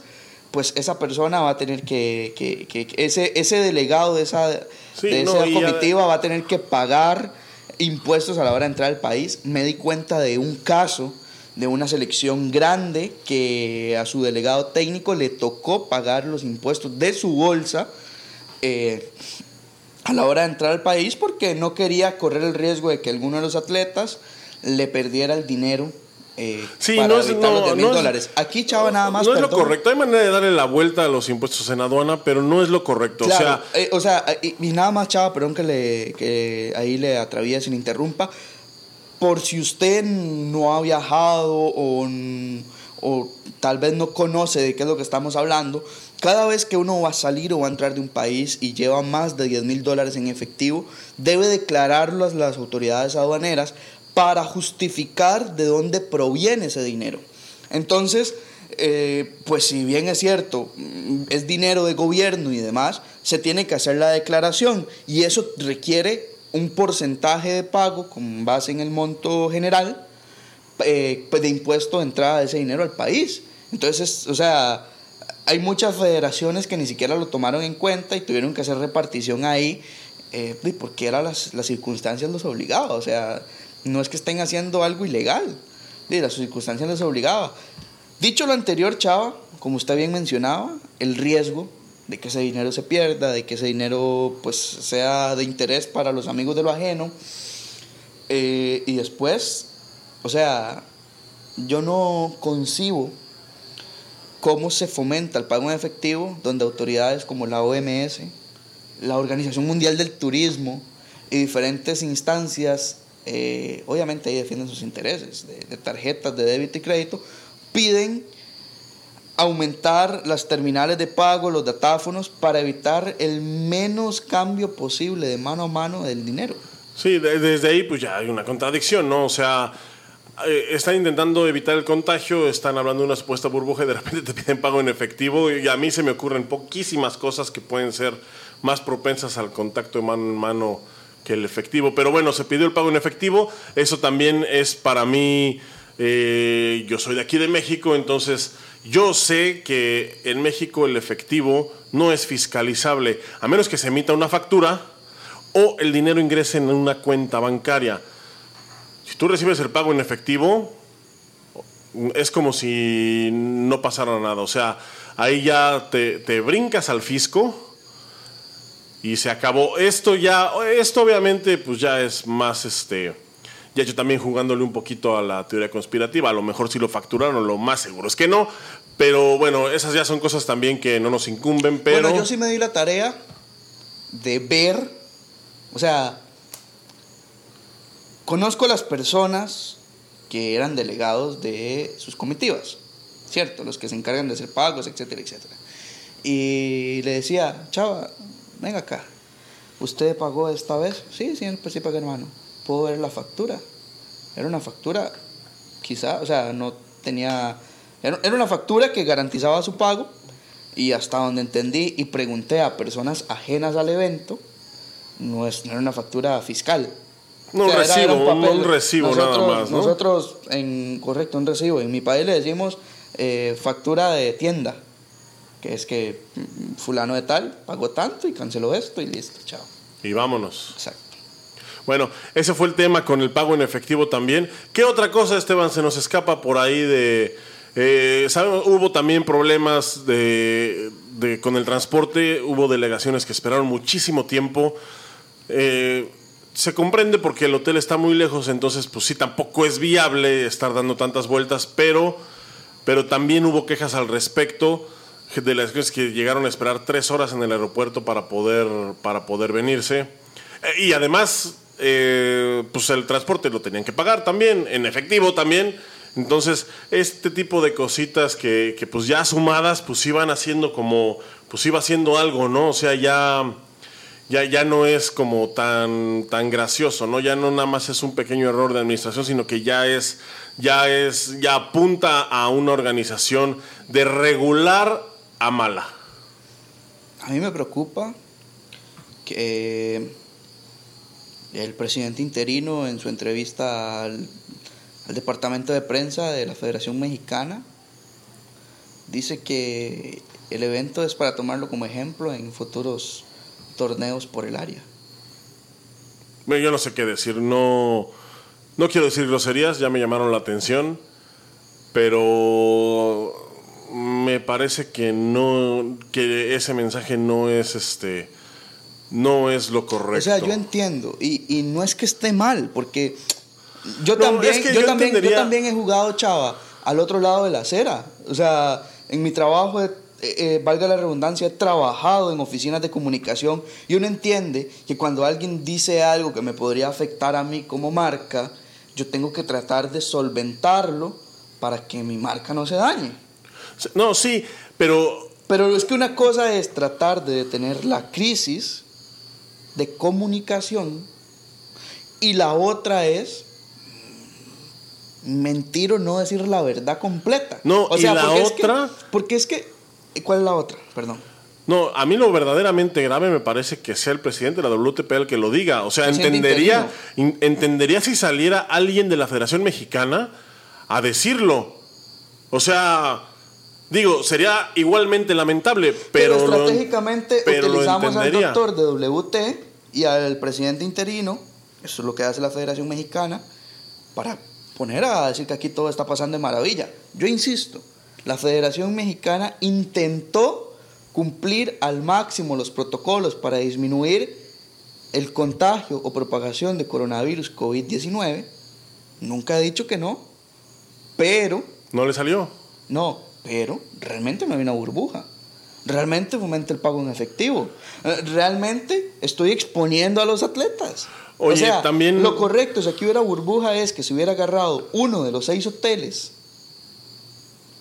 pues esa persona va a tener que, que- que- ese, ese delegado de esa, Sí, de no, esa ya- comitiva va a tener que pagar impuestos a la hora de entrar al país. Me di cuenta de un caso de una selección grande que a su delegado técnico le tocó pagar los impuestos de su bolsa eh, a la hora de entrar al país porque no quería correr el riesgo de que alguno de los atletas le perdiera el dinero eh, Sí, para no es- evitar los no- 10 mil no es- dólares. Aquí, Chava, nada más. no es lo correcto. Hay manera de darle la vuelta a los impuestos en aduana, pero no es lo correcto. Claro, O sea, eh, o sea, y, y nada más, chava, perdón que, le, que ahí le atraviese, le interrumpa. Por si usted no ha viajado o, o tal vez no conoce de qué es lo que estamos hablando, cada vez que uno va a salir o va a entrar de un país y lleva más de 10 mil dólares en efectivo, debe declararlo a las autoridades aduaneras para justificar de dónde proviene ese dinero. Entonces, eh, pues si bien es cierto, mm, es dinero de gobierno y demás, se tiene que hacer la declaración y eso requiere un porcentaje de pago con base en el monto general eh, pues de impuesto de entrada de ese dinero al país. Entonces, o sea, hay muchas federaciones que ni siquiera lo tomaron en cuenta y tuvieron que hacer repartición ahí eh, porque eran las, las circunstancias los obligaban. O sea, no es que estén haciendo algo ilegal, sí, las circunstancias les obligaba. Dicho lo anterior, Chava, como usted bien mencionaba, el riesgo de que ese dinero se pierda, de que ese dinero pues sea de interés para los amigos de lo ajeno. Eh, y después, o sea, yo no concibo cómo se fomenta el pago en efectivo donde autoridades como la OMS, la Organización Mundial del Turismo y diferentes instancias eh, obviamente ahí defienden sus intereses de, tarjetas de débito y crédito, piden aumentar las terminales de pago, los datáfonos, para evitar el menos cambio posible de mano a mano del dinero. Sí, de- desde ahí pues ya hay una contradicción, ¿no? O sea, eh, están intentando evitar el contagio, están hablando de una supuesta burbuja y de repente te piden pago en efectivo y a mí se me ocurren poquísimas cosas que pueden ser más propensas al contacto de mano en mano que el efectivo. Pero bueno, se pidió el pago en efectivo, eso también es para mí, eh, yo soy de aquí de México, entonces yo sé que en México el efectivo no es fiscalizable, a menos que se emita una factura o el dinero ingrese en una cuenta bancaria. Si tú recibes el pago en efectivo, es como si no pasara nada. O sea, ahí ya te, te brincas al fisco y se acabó. Esto ya, esto obviamente, pues ya es más este. Ya yo también jugándole un poquito a la teoría conspirativa. A lo mejor si lo facturaron, lo más seguro es que no. Pero bueno, esas ya son cosas también que no nos incumben. Pero yo sí me di la tarea de ver, o sea, conozco las personas que eran delegados de sus comitivas, ¿cierto? Los que se encargan de hacer pagos, etcétera, etcétera. Y le decía, chava, venga acá, ¿usted pagó esta vez? Sí, sí, pues sí pagué, hermano. ¿Puedo ver la factura? Era una factura, quizá, o sea, no tenía... Era era una factura que garantizaba su pago y hasta donde entendí y pregunté a personas ajenas al evento, no, es, no era una factura fiscal. No, era- era recibo, un- papel. un recibo nada Nosotros- más, ¿no? Nosotros, en, correcto, un recibo. En mi país le decimos eh, factura de tienda, que es que mm, fulano de tal pagó tanto y canceló esto y listo, chao. y vámonos. Exacto. Bueno, ese fue el tema con el pago en efectivo también. ¿Qué otra cosa, Esteban, se nos escapa por ahí de... eh, sabemos, hubo también problemas de, de- con el transporte, hubo delegaciones que esperaron muchísimo tiempo. Eh, se comprende porque el hotel está muy lejos, entonces pues sí, tampoco es viable estar dando tantas vueltas, pero, pero también hubo quejas al respecto de delegaciones que llegaron a esperar tres horas en el aeropuerto para poder, para poder venirse. Eh, Y además, eh, pues el transporte lo tenían que pagar también, en efectivo también. Entonces, este tipo de cositas que, que, pues ya sumadas, pues iban haciendo como, pues iba haciendo algo, ¿no? O sea, ya, ya, ya no es como tan, tan gracioso, ¿no? Ya no nada más es un pequeño error de administración, sino que ya es, ya es, ya apunta a una organización de regular a mala. A mí me preocupa que el presidente interino en su entrevista al, al departamento de prensa de la Federación Mexicana dice que el evento es para tomarlo como ejemplo en futuros torneos por el área. Bueno, yo no sé qué decir, no, no quiero decir groserías, ya me llamaron la atención, pero me parece que no, que ese mensaje no es este, no es lo correcto. O sea, yo entiendo, y, y no es que esté mal, porque yo No, también, es que yo, yo también, yo también he jugado, chava, al otro lado de la acera. O sea, en mi trabajo, he- eh, eh, valga la redundancia, he trabajado en oficinas de comunicación y uno entiende que cuando alguien dice algo que me podría afectar a mí como marca, yo tengo que tratar de solventarlo para que mi marca no se dañe. No, sí, pero Pero es que una cosa es tratar de detener la crisis de comunicación y la otra es mentir o no decir la verdad completa. No, o y la porque es que- otra- porque es que, ¿cuál es la otra? Perdón. No, a mí lo verdaderamente grave me parece que sea el presidente de la WTP el que lo diga. O sea, entendería, in- entendería si saliera alguien de la Federación Mexicana a decirlo. O sea, digo, sería igualmente lamentable, pero, Pero, lo- estratégicamente pero utilizamos al doctor de WT y al presidente interino, eso es lo que hace la Federación Mexicana, para poner a decir que aquí todo está pasando de maravilla. Yo insisto, la Federación Mexicana intentó cumplir al máximo los protocolos para disminuir el contagio o propagación de coronavirus COVID-19. Nunca he dicho que no, pero No le salió. no, pero realmente no hay una burbuja. realmente fomenta el pago en efectivo. Eh, Realmente estoy exponiendo a los atletas. o Oye, sea, también- lo correcto, si aquí hubiera burbuja, es que se hubiera agarrado uno de los seis hoteles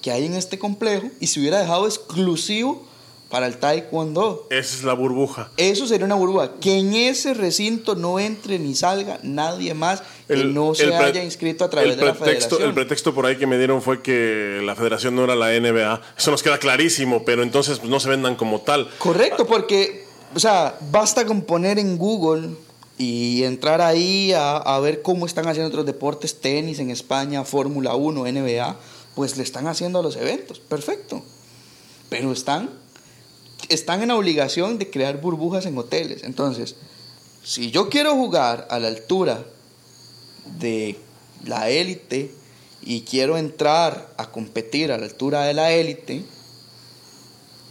que hay en este complejo y se hubiera dejado exclusivo para el taekwondo. Esa es la burbuja. Eso sería una burbuja. Que en ese recinto no entre ni salga nadie más que no se haya inscrito a través el de la pretexto, federación. El pretexto por ahí que me dieron fue que la federación no era la NBA. Eso nos queda clarísimo, pero entonces pues, no se vendan como tal. Correcto, porque, o sea, basta con poner en Google y entrar ahí a, a ver cómo están haciendo otros deportes, tenis en España, Fórmula 1, NBA, pues le están haciendo a los eventos, perfecto. Pero están, están en la obligación de crear burbujas en hoteles. Entonces, si yo quiero jugar a la altura de la élite y quiero entrar a competir a la altura de la élite,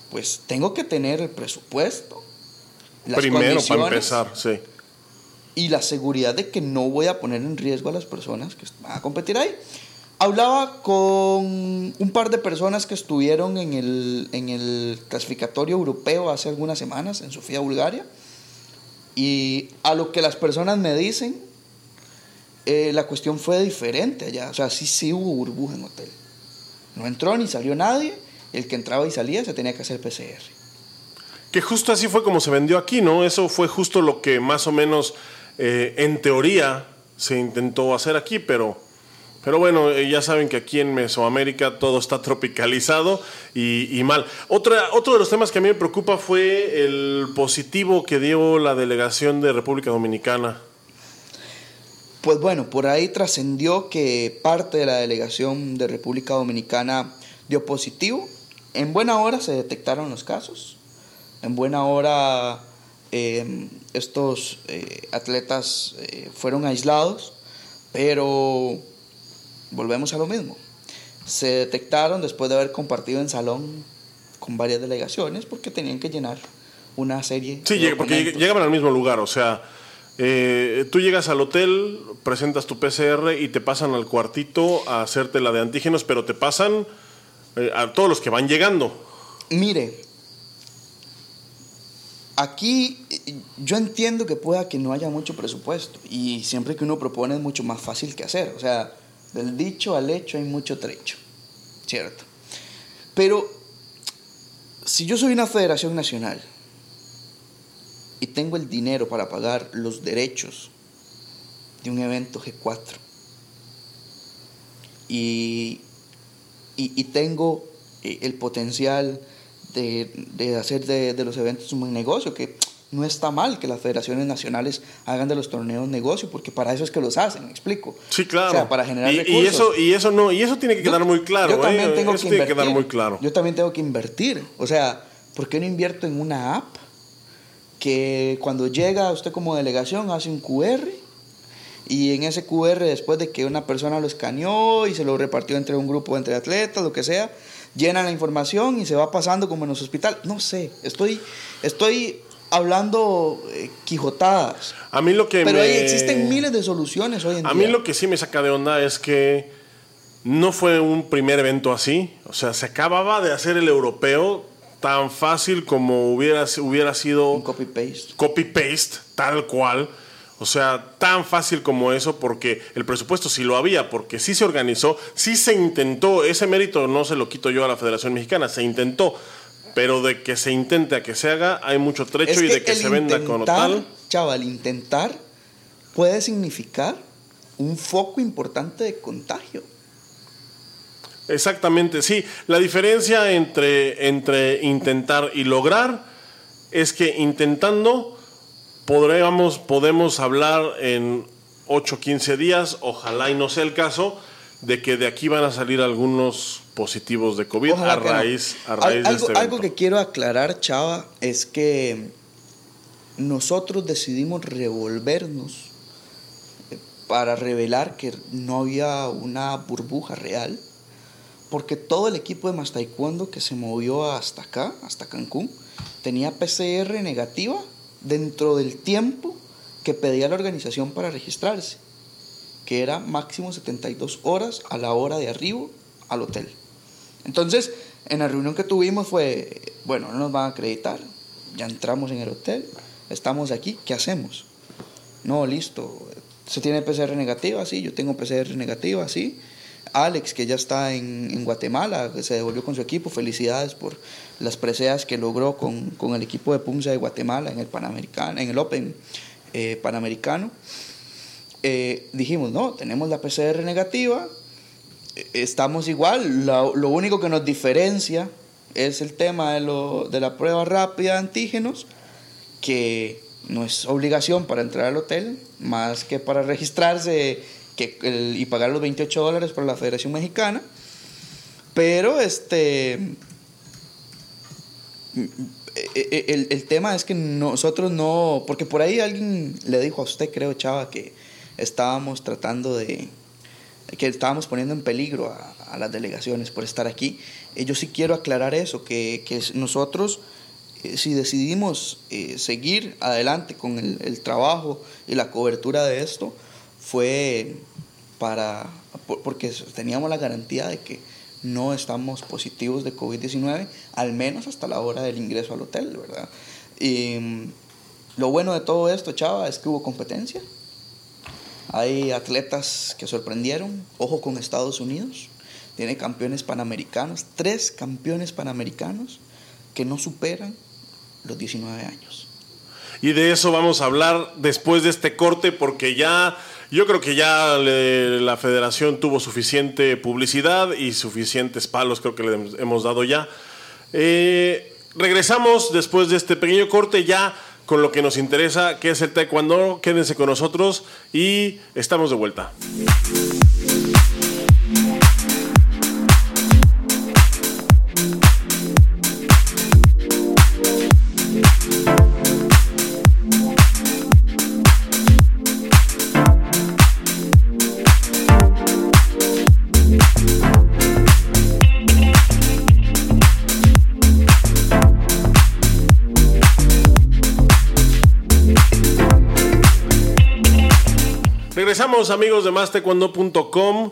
pues tengo que tener el presupuesto. las Primero, para empezar, sí. Y la seguridad de que no voy a poner en riesgo a las personas que van a competir ahí. Hablaba con un par de personas que estuvieron en el, en el clasificatorio europeo hace algunas semanas en Sofía, Bulgaria. Y a lo que las personas me dicen, eh, la cuestión fue diferente allá. O sea, sí, sí hubo burbuja en hotel. No entró ni salió nadie. El que entraba y salía se tenía que hacer PCR. Que justo así fue como se vendió aquí, ¿no? Eso fue justo lo que más o menos, eh, en teoría, se intentó hacer aquí, pero, pero bueno, eh, ya saben que aquí en Mesoamérica todo está tropicalizado y, y mal. Otra, otro de los temas que a mí me preocupa fue el positivo que dio la delegación de República Dominicana. Pues bueno, por ahí trascendió que parte de la delegación de República Dominicana dio positivo. En buena hora se detectaron los casos. En buena hora eh, estos eh, atletas eh, fueron aislados, pero volvemos a lo mismo. Se detectaron después de haber compartido en salón con varias delegaciones porque tenían que llenar una serie Sí, de porque llegaban al mismo lugar, o sea, eh, tú llegas al hotel, presentas tu PCR y te pasan al cuartito a hacerte la de antígenos, pero te pasan eh, a todos los que van llegando. Mire, aquí eh, yo entiendo que pueda que no haya mucho presupuesto y siempre que uno propone es mucho más fácil que hacer. O sea, del dicho al hecho hay mucho trecho, ¿cierto? Pero si yo soy una federación nacional y tengo el dinero para pagar los derechos de un evento G4 y, y, y tengo eh, el potencial de, de hacer de, de los eventos un negocio, que no está mal que las federaciones nacionales hagan de los torneos negocio, porque para eso es que los hacen, me explico. Sí, claro. O sea, para generar y, recursos. y eso y eso no y eso tiene que Yo- quedar muy claro. Yo también ¿eh? tengo eso que invertir. que quedar muy claro. Yo también tengo que invertir. O sea, ¿por qué no invierto en una app que cuando llega usted como delegación hace un QR y en ese QR después de que una persona lo escaneó y se lo repartió entre un grupo entre atletas, lo que sea, llena la información y se va pasando como en los hospitales. No sé, estoy estoy hablando eh, quijotadas. A mí lo que Pero me- ahí existen miles de soluciones hoy en A día. mí lo que sí me saca de onda es que no fue un primer evento así. O sea, se acababa de hacer el europeo tan fácil como hubiera, hubiera sido un copy paste. copy-paste, tal cual. O sea, tan fácil como eso, porque el presupuesto sí lo había, porque sí se organizó, sí se intentó. Ese mérito no se lo quito yo a la Federación Mexicana, se intentó. Pero de que se intente a que se haga, hay mucho trecho Es y de que se venda intentar, tal. Chaval, intentar puede significar un foco importante de contagio. Exactamente, sí. La diferencia entre, entre intentar y lograr es que intentando podremos, podemos hablar en 8 o 15 días, ojalá y no sea el caso, de que de aquí van a salir algunos positivos de COVID Ojalá a no. raíz, a Al- raíz de algo, este algo que quiero aclarar, Chava, es que nosotros decidimos revolvernos eh, para revelar que no había una burbuja real, porque todo el equipo de Más que se movió hasta acá, hasta Cancún, tenía PCR negativa dentro del tiempo que pedía la organización para registrarse, que era máximo 72 horas a la hora de arribo al hotel. Entonces, en la reunión que tuvimos fue, bueno, no nos van a acreditar, ya entramos en el hotel, estamos aquí, ¿qué hacemos? No, listo, se tiene PCR negativa, sí, yo tengo PCR negativa, sí. Alex, que ya está en, Guatemala, que se devolvió con su equipo, felicidades por las preseas que logró con, con el equipo de Punza de Guatemala en el Panamericano, en el Open eh, Panamericano. Eh, dijimos, no, tenemos la PCR negativa, estamos igual, lo, lo, único que nos diferencia es el tema de, lo, de la prueba rápida de antígenos, que no es obligación para entrar al hotel, más que para registrarse que y pagar los 28 dólares para la Federación Mexicana. Pero este el, el, tema es que nosotros no, porque por ahí alguien le dijo a usted, creo, Chava, que estábamos tratando de, que estábamos poniendo en peligro a, las delegaciones por estar aquí. Eh, yo sí quiero aclarar eso, que, que nosotros eh, si decidimos eh, seguir adelante con el, trabajo y la cobertura de esto, fue para, porque teníamos la garantía de que no estamos positivos de COVID-19, al menos hasta la hora del ingreso al hotel, ¿verdad? Y mm, lo bueno de todo esto, Chava, es que hubo competencia. Hay atletas que sorprendieron, ojo con Estados Unidos, tiene campeones panamericanos, tres campeones panamericanos que no superan los 19 años. Y de eso vamos a hablar después de este corte porque ya yo creo que ya la federación tuvo suficiente publicidad y suficientes palos creo que le hemos dado ya. Eh, regresamos después de este pequeño corte ya con lo que nos interesa, que es el taekwondo. Quédense con nosotros y estamos de vuelta. Amigos de mastecuando.com.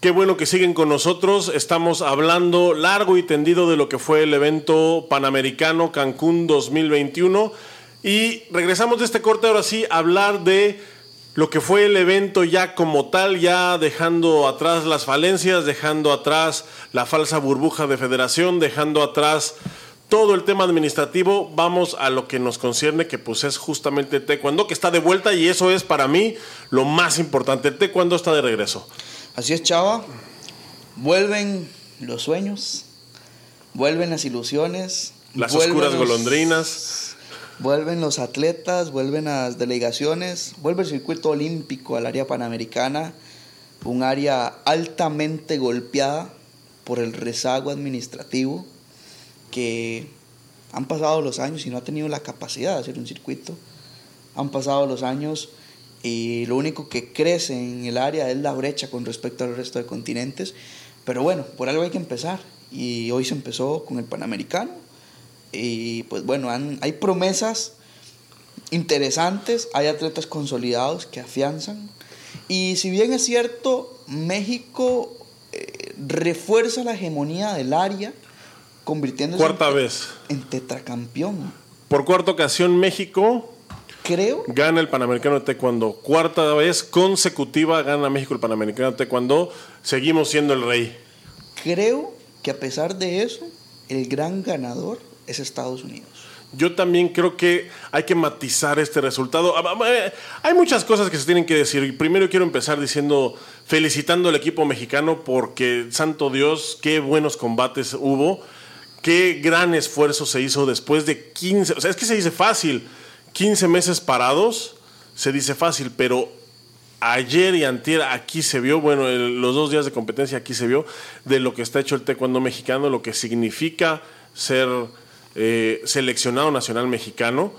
Qué bueno que siguen con nosotros. Estamos hablando largo y tendido de lo que fue el evento Panamericano Cancún 2021. Y regresamos de este corte ahora sí a hablar de lo que fue el evento ya como tal, ya dejando atrás las falencias, dejando atrás la falsa burbuja de federación, dejando atrás todo el tema administrativo, vamos a lo que nos concierne, que pues es justamente el taekwondo, que está de vuelta y eso es para mí lo más importante. El taekwondo está de regreso. Así es, Chava. Vuelven los sueños, vuelven las ilusiones. Las oscuras golondrinas. Vuelven los atletas, vuelven las delegaciones, vuelve el circuito olímpico al área panamericana, un área altamente golpeada por el rezago administrativo que han pasado los años y no ha tenido la capacidad de hacer un circuito. Han pasado los años y lo único que crece en el área es la brecha con respecto al resto de continentes. Pero bueno, por algo hay que empezar. Y hoy se empezó con el Panamericano. Y pues bueno, hay promesas interesantes, hay atletas consolidados que afianzan. Y si bien es cierto, México eh, refuerza la hegemonía del área, convirtiéndose Cuarta vez. en tetracampeón. Por cuarta ocasión México creo gana el Panamericano de Taekwondo. Cuarta vez consecutiva gana México el Panamericano de Taekwondo. Seguimos siendo el rey. Creo que a pesar de eso, el gran ganador es Estados Unidos. Yo también creo que hay que matizar este resultado. Ah, eh, hay muchas cosas que se tienen que decir. Primero quiero empezar diciendo, felicitando al equipo mexicano porque, santo Dios, qué buenos combates hubo qué gran esfuerzo se hizo después de 15, o sea, es que se dice fácil, 15 meses parados, se dice fácil, pero ayer y antier aquí se vio, bueno, los dos días de competencia aquí se vio de lo que está hecho el taekwondo mexicano, lo que significa ser eh, seleccionado nacional mexicano.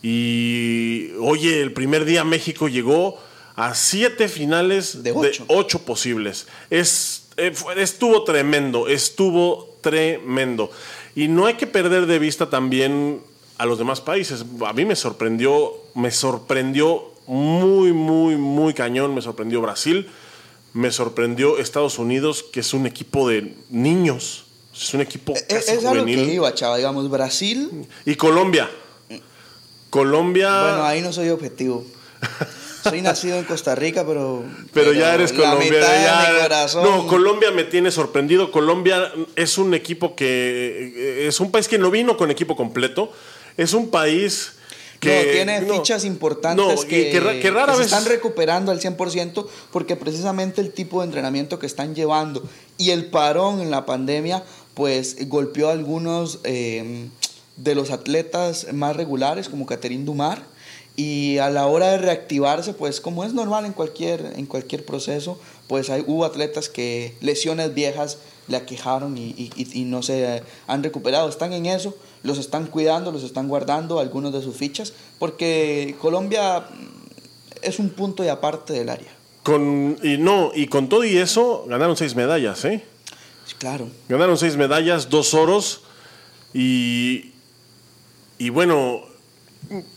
Y oye, el primer día México llegó a siete finales de ocho, posibles. Es, eh, estuvo tremendo, estuvo tremendo. Y no hay que perder de vista también a los demás países. A mí me sorprendió, me sorprendió muy, muy, muy cañón, me sorprendió Brasil, me sorprendió Estados Unidos, que es un equipo de niños. Es un equipo Es, casi es a lo que juvenil. iba, chava. Digamos, Brasil, Y Colombia. Colombia. bueno, ahí no soy objetivo. Soy nacido en Costa Rica, pero. Pero ya eres la colombiano. mitad de ya- mi corazón- No, Colombia me tiene sorprendido. Colombia es un equipo que. eh, Es un país que no vino con equipo completo. Es un país que. no, tiene no, fichas importantes no, que, que ra- que rara se vez- están recuperando al 100% porque precisamente el tipo de entrenamiento que están llevando y el parón en la pandemia pues golpeó a algunos eh, de los atletas más regulares como Caterín Dumar y a la hora de reactivarse pues como es normal en cualquier, en cualquier proceso pues hay, hubo atletas que lesiones viejas le aquejaron y, y- no se han recuperado. Están en eso, los están cuidando, los están guardando algunos de sus fichas, porque Colombia mm, es un punto y aparte del área. Con, y no, y con todo y eso, ganaron seis medallas, ¿eh? Claro. Ganaron seis medallas, dos oros. Y, y bueno,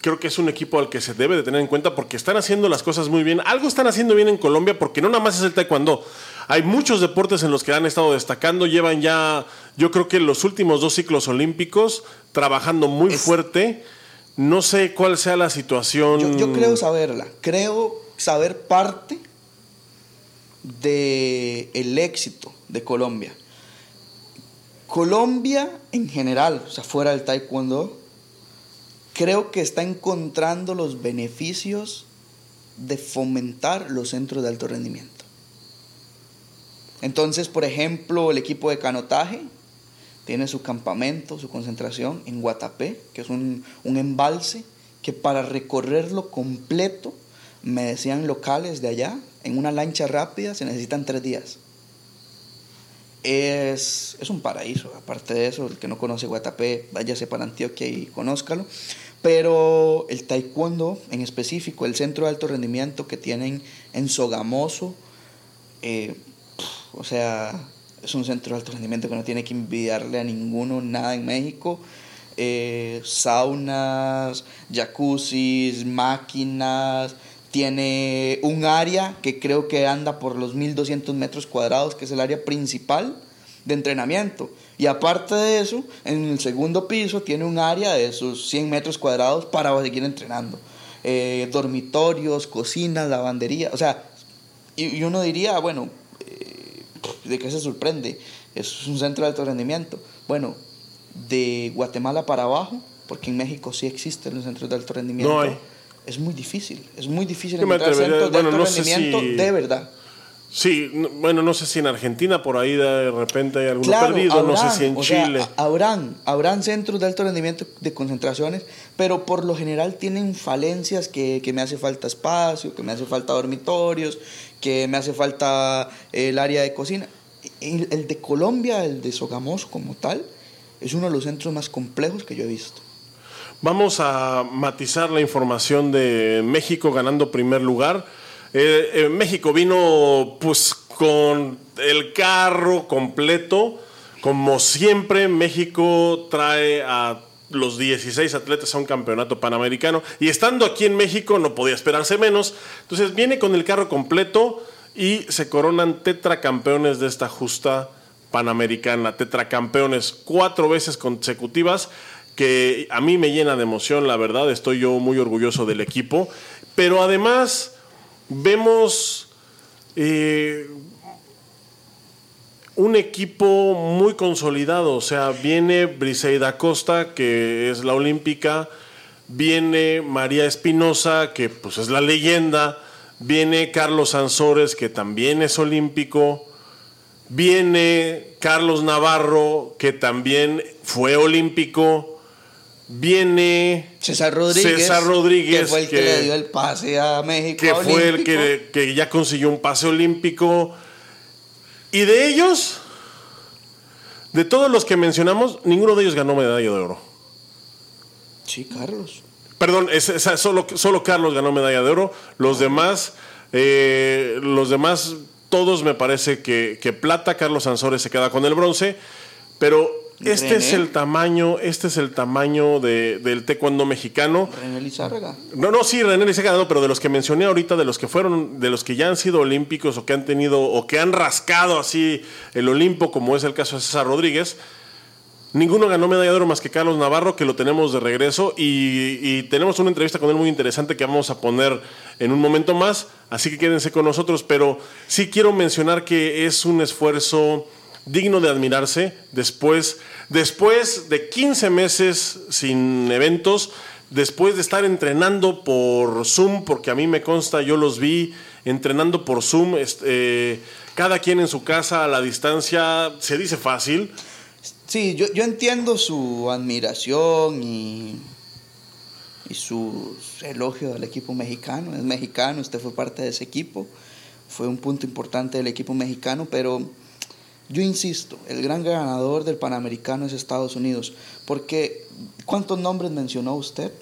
creo que es un equipo al que se debe de tener en cuenta porque están haciendo las cosas muy bien. Algo están haciendo bien en Colombia porque no nada más es el taekwondo. Hay muchos deportes en los que han estado destacando. Llevan ya, yo creo que los últimos dos ciclos olímpicos trabajando muy Es- fuerte. No sé cuál sea la situación. Yo, yo creo saberla, creo saber parte del el éxito de Colombia. Colombia en general, o sea, fuera del taekwondo, creo que está encontrando los beneficios de fomentar los centros de alto rendimiento. Entonces, por ejemplo, el equipo de canotaje tiene su campamento, su concentración en Guatapé, que es un, un embalse que para recorrerlo completo, me decían locales de allá, en una lancha rápida se necesitan tres días. Es, es un paraíso, aparte de eso, el que no conoce Guatapé, váyase para Antioquia y conózcalo. Pero el taekwondo en específico, el centro de alto rendimiento que tienen en Sogamoso, eh, o sea, es un centro de alto rendimiento que no tiene que envidiarle a ninguno nada en México. Eh, saunas, jacuzzis, máquinas. Tiene un área que creo que anda por los 1200 metros cuadrados, que es el área principal de entrenamiento. Y aparte de eso, en el segundo piso tiene un área de sus 100 metros cuadrados para seguir entrenando. Eh, dormitorios, cocinas, lavandería. O sea, y, y uno diría, bueno, eh, ¿de qué se sorprende? Es un centro de alto rendimiento. Bueno, de Guatemala para abajo, porque en México sí existen los centros de alto rendimiento. No hay. Es muy difícil, es muy difícil encontrar centros de bueno, alto no rendimiento si- de verdad. Sí, no- bueno, no sé si en Argentina por ahí de repente hay alguno Claro, perdido, no sé si en sea, Chile. ha- habrán, habrán centros de alto rendimiento de concentraciones, pero por lo general tienen falencias que, que me hace falta espacio, que me hace falta dormitorios, que me hace falta el área de cocina. El, el de Colombia, el de Sogamoso como tal, es uno de los centros más complejos que yo he visto. Vamos a matizar la información de México ganando primer lugar. Eh, eh, México vino pues con el carro completo. Como siempre, México trae a los 16 atletas a un campeonato panamericano. Y estando aquí en México no podía esperarse menos. Entonces viene con el carro completo y se coronan tetracampeones de esta justa panamericana. Tetracampeones cuatro veces consecutivas que a mí me llena de emoción, la verdad, estoy yo muy orgulloso del equipo, pero además vemos eh, un equipo muy consolidado, o sea, viene Briseida Costa, que es la olímpica, viene María Espinosa, que pues es la leyenda, viene Carlos Ansores, que también es olímpico, viene Carlos Navarro, que también fue olímpico, viene César Rodríguez, César Rodríguez, que fue el que, que- le dio el pase a México. que fue el que, que ya consiguió un pase olímpico. Y de ellos, de todos los que mencionamos, ninguno de ellos ganó medalla de oro. Sí, Carlos. Perdón, es- es- solo, solo Carlos ganó medalla de oro. Los demás, eh, los demás, todos me parece que, que plata. Carlos Sansores se queda con el bronce. Pero este es el tamaño, este es el tamaño de, del taekwondo mexicano. René Lizárraga. No, no, sí, René Lizárraga, no, pero de los que mencioné ahorita, de los que fueron, de los que ya han sido olímpicos o que han tenido, o que han rascado así el Olimpo, como es el caso de César Rodríguez, Ninguno ganó medalla de oro más que Carlos Navarro, que lo tenemos de regreso. Y, y, tenemos una entrevista con él muy interesante que vamos a poner en un momento más. Así que quédense con nosotros. Pero sí quiero mencionar que es un esfuerzo digno de admirarse después, después de 15 meses sin eventos, después de estar entrenando por Zoom, porque a mí me consta, yo los vi entrenando por Zoom, este, cada quien en su casa a la distancia, se dice fácil. Sí, yo, yo entiendo su admiración y, y su elogio al equipo mexicano. Es mexicano, usted fue parte de ese equipo, fue un punto importante del equipo mexicano, pero yo insisto, el gran ganador del Panamericano es Estados Unidos, porque ¿cuántos nombres mencionó usted?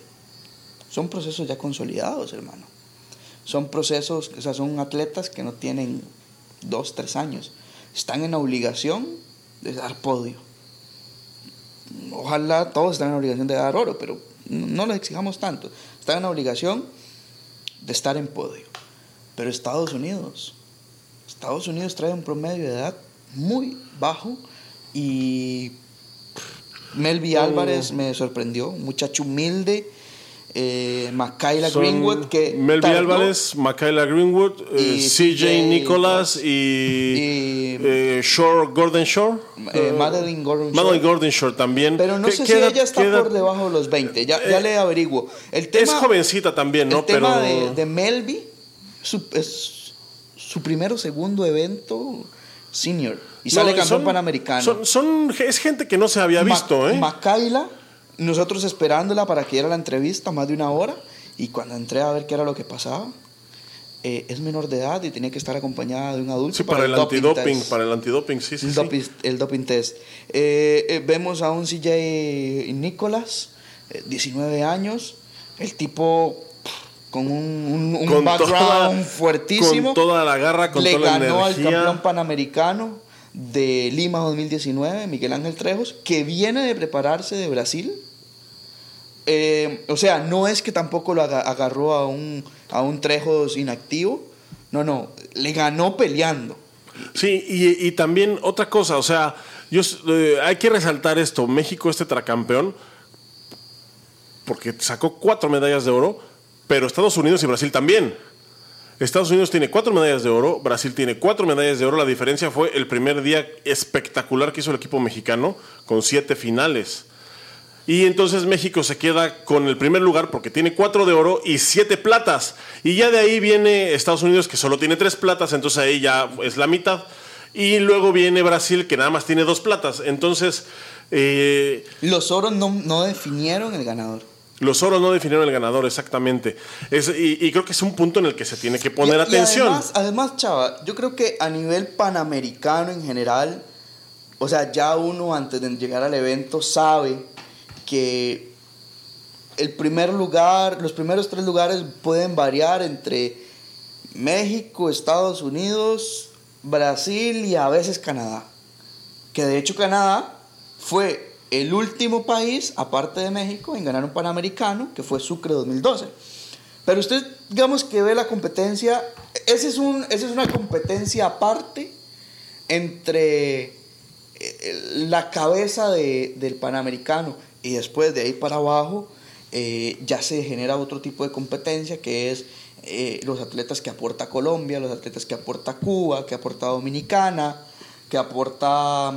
Son procesos ya consolidados, hermano. Son procesos, o sea, son atletas que no tienen dos, tres años. Están en la obligación de dar podio. Ojalá todos estén en la obligación de dar oro, pero no les exijamos tanto. Están en la obligación de estar en podio. Pero Estados Unidos, Estados Unidos trae un promedio de edad muy bajo y Melvi Álvarez me sorprendió, un muchacho humilde. Eh, Greenwood que Melvi Álvarez, Makayla Greenwood, eh, CJ Nicholas y, eh, Shore, Gordon Shore. Eh, Madeline Gordon Shore. Madeline Gordon Shore también. Pero no sé si ella está por debajo de los 20, ya, ya le averiguo. El tema, es jovencita también, ¿no? El tema de, de Melvi su, es su primero o segundo evento senior. Y sale campeón panamericano. Son, es gente que no se había visto, ¿eh? Macaila, nosotros esperándola para que diera la entrevista más de una hora. Y cuando entré a ver qué era lo que pasaba, eh, es menor de edad y tenía que estar acompañada de un adulto. Sí, para, el, antidoping, para el antidoping, sí, sí. El, Doping, el doping test. Eh, eh, vemos a un CJ Nicolás, 19 años, el tipo con un, un, background fuertísimo. Con toda la garra, con Le toda la ganó al campeón panamericano de Lima 2019, Miguel Ángel Trejos, que viene de prepararse de Brasil. Eh, o sea, no es que tampoco lo agarró a un, a un Trejos inactivo. No, no, le ganó peleando. Sí, y, y también otra cosa, o sea, yo, eh, hay que resaltar esto. México es tetracampeón porque sacó cuatro medallas de oro pero Estados Unidos y Brasil también. Estados Unidos tiene cuatro medallas de oro, Brasil tiene cuatro medallas de oro. La diferencia fue el primer día espectacular que hizo el equipo mexicano con siete finales. Y entonces México se queda con el primer lugar porque tiene cuatro de oro y siete platas. Y ya de ahí viene Estados Unidos que solo tiene tres platas, entonces ahí ya es la mitad. Y luego viene Brasil que nada más tiene dos platas. Entonces... Eh, Los oros no, no definieron el ganador. Los oros no definieron el ganador, exactamente. y, creo que es un punto en el que se tiene que poner atención. además, además, Chava, yo creo que a nivel panamericano en general, o sea, ya uno antes de llegar al evento sabe que el primer lugar, los primeros tres lugares pueden variar entre México, Estados Unidos, Brasil y a veces Canadá. Que de hecho Canadá fue el último país, aparte de México, en ganar un Panamericano, que fue Sucre 2012. Pero usted, digamos que ve la competencia, esa es, un, es una competencia aparte entre eh, la cabeza del Panamericano y después de ahí para abajo eh, ya se genera otro tipo de competencia que es eh, los atletas que aporta Colombia, los atletas que aporta Cuba, que aporta Dominicana, que aporta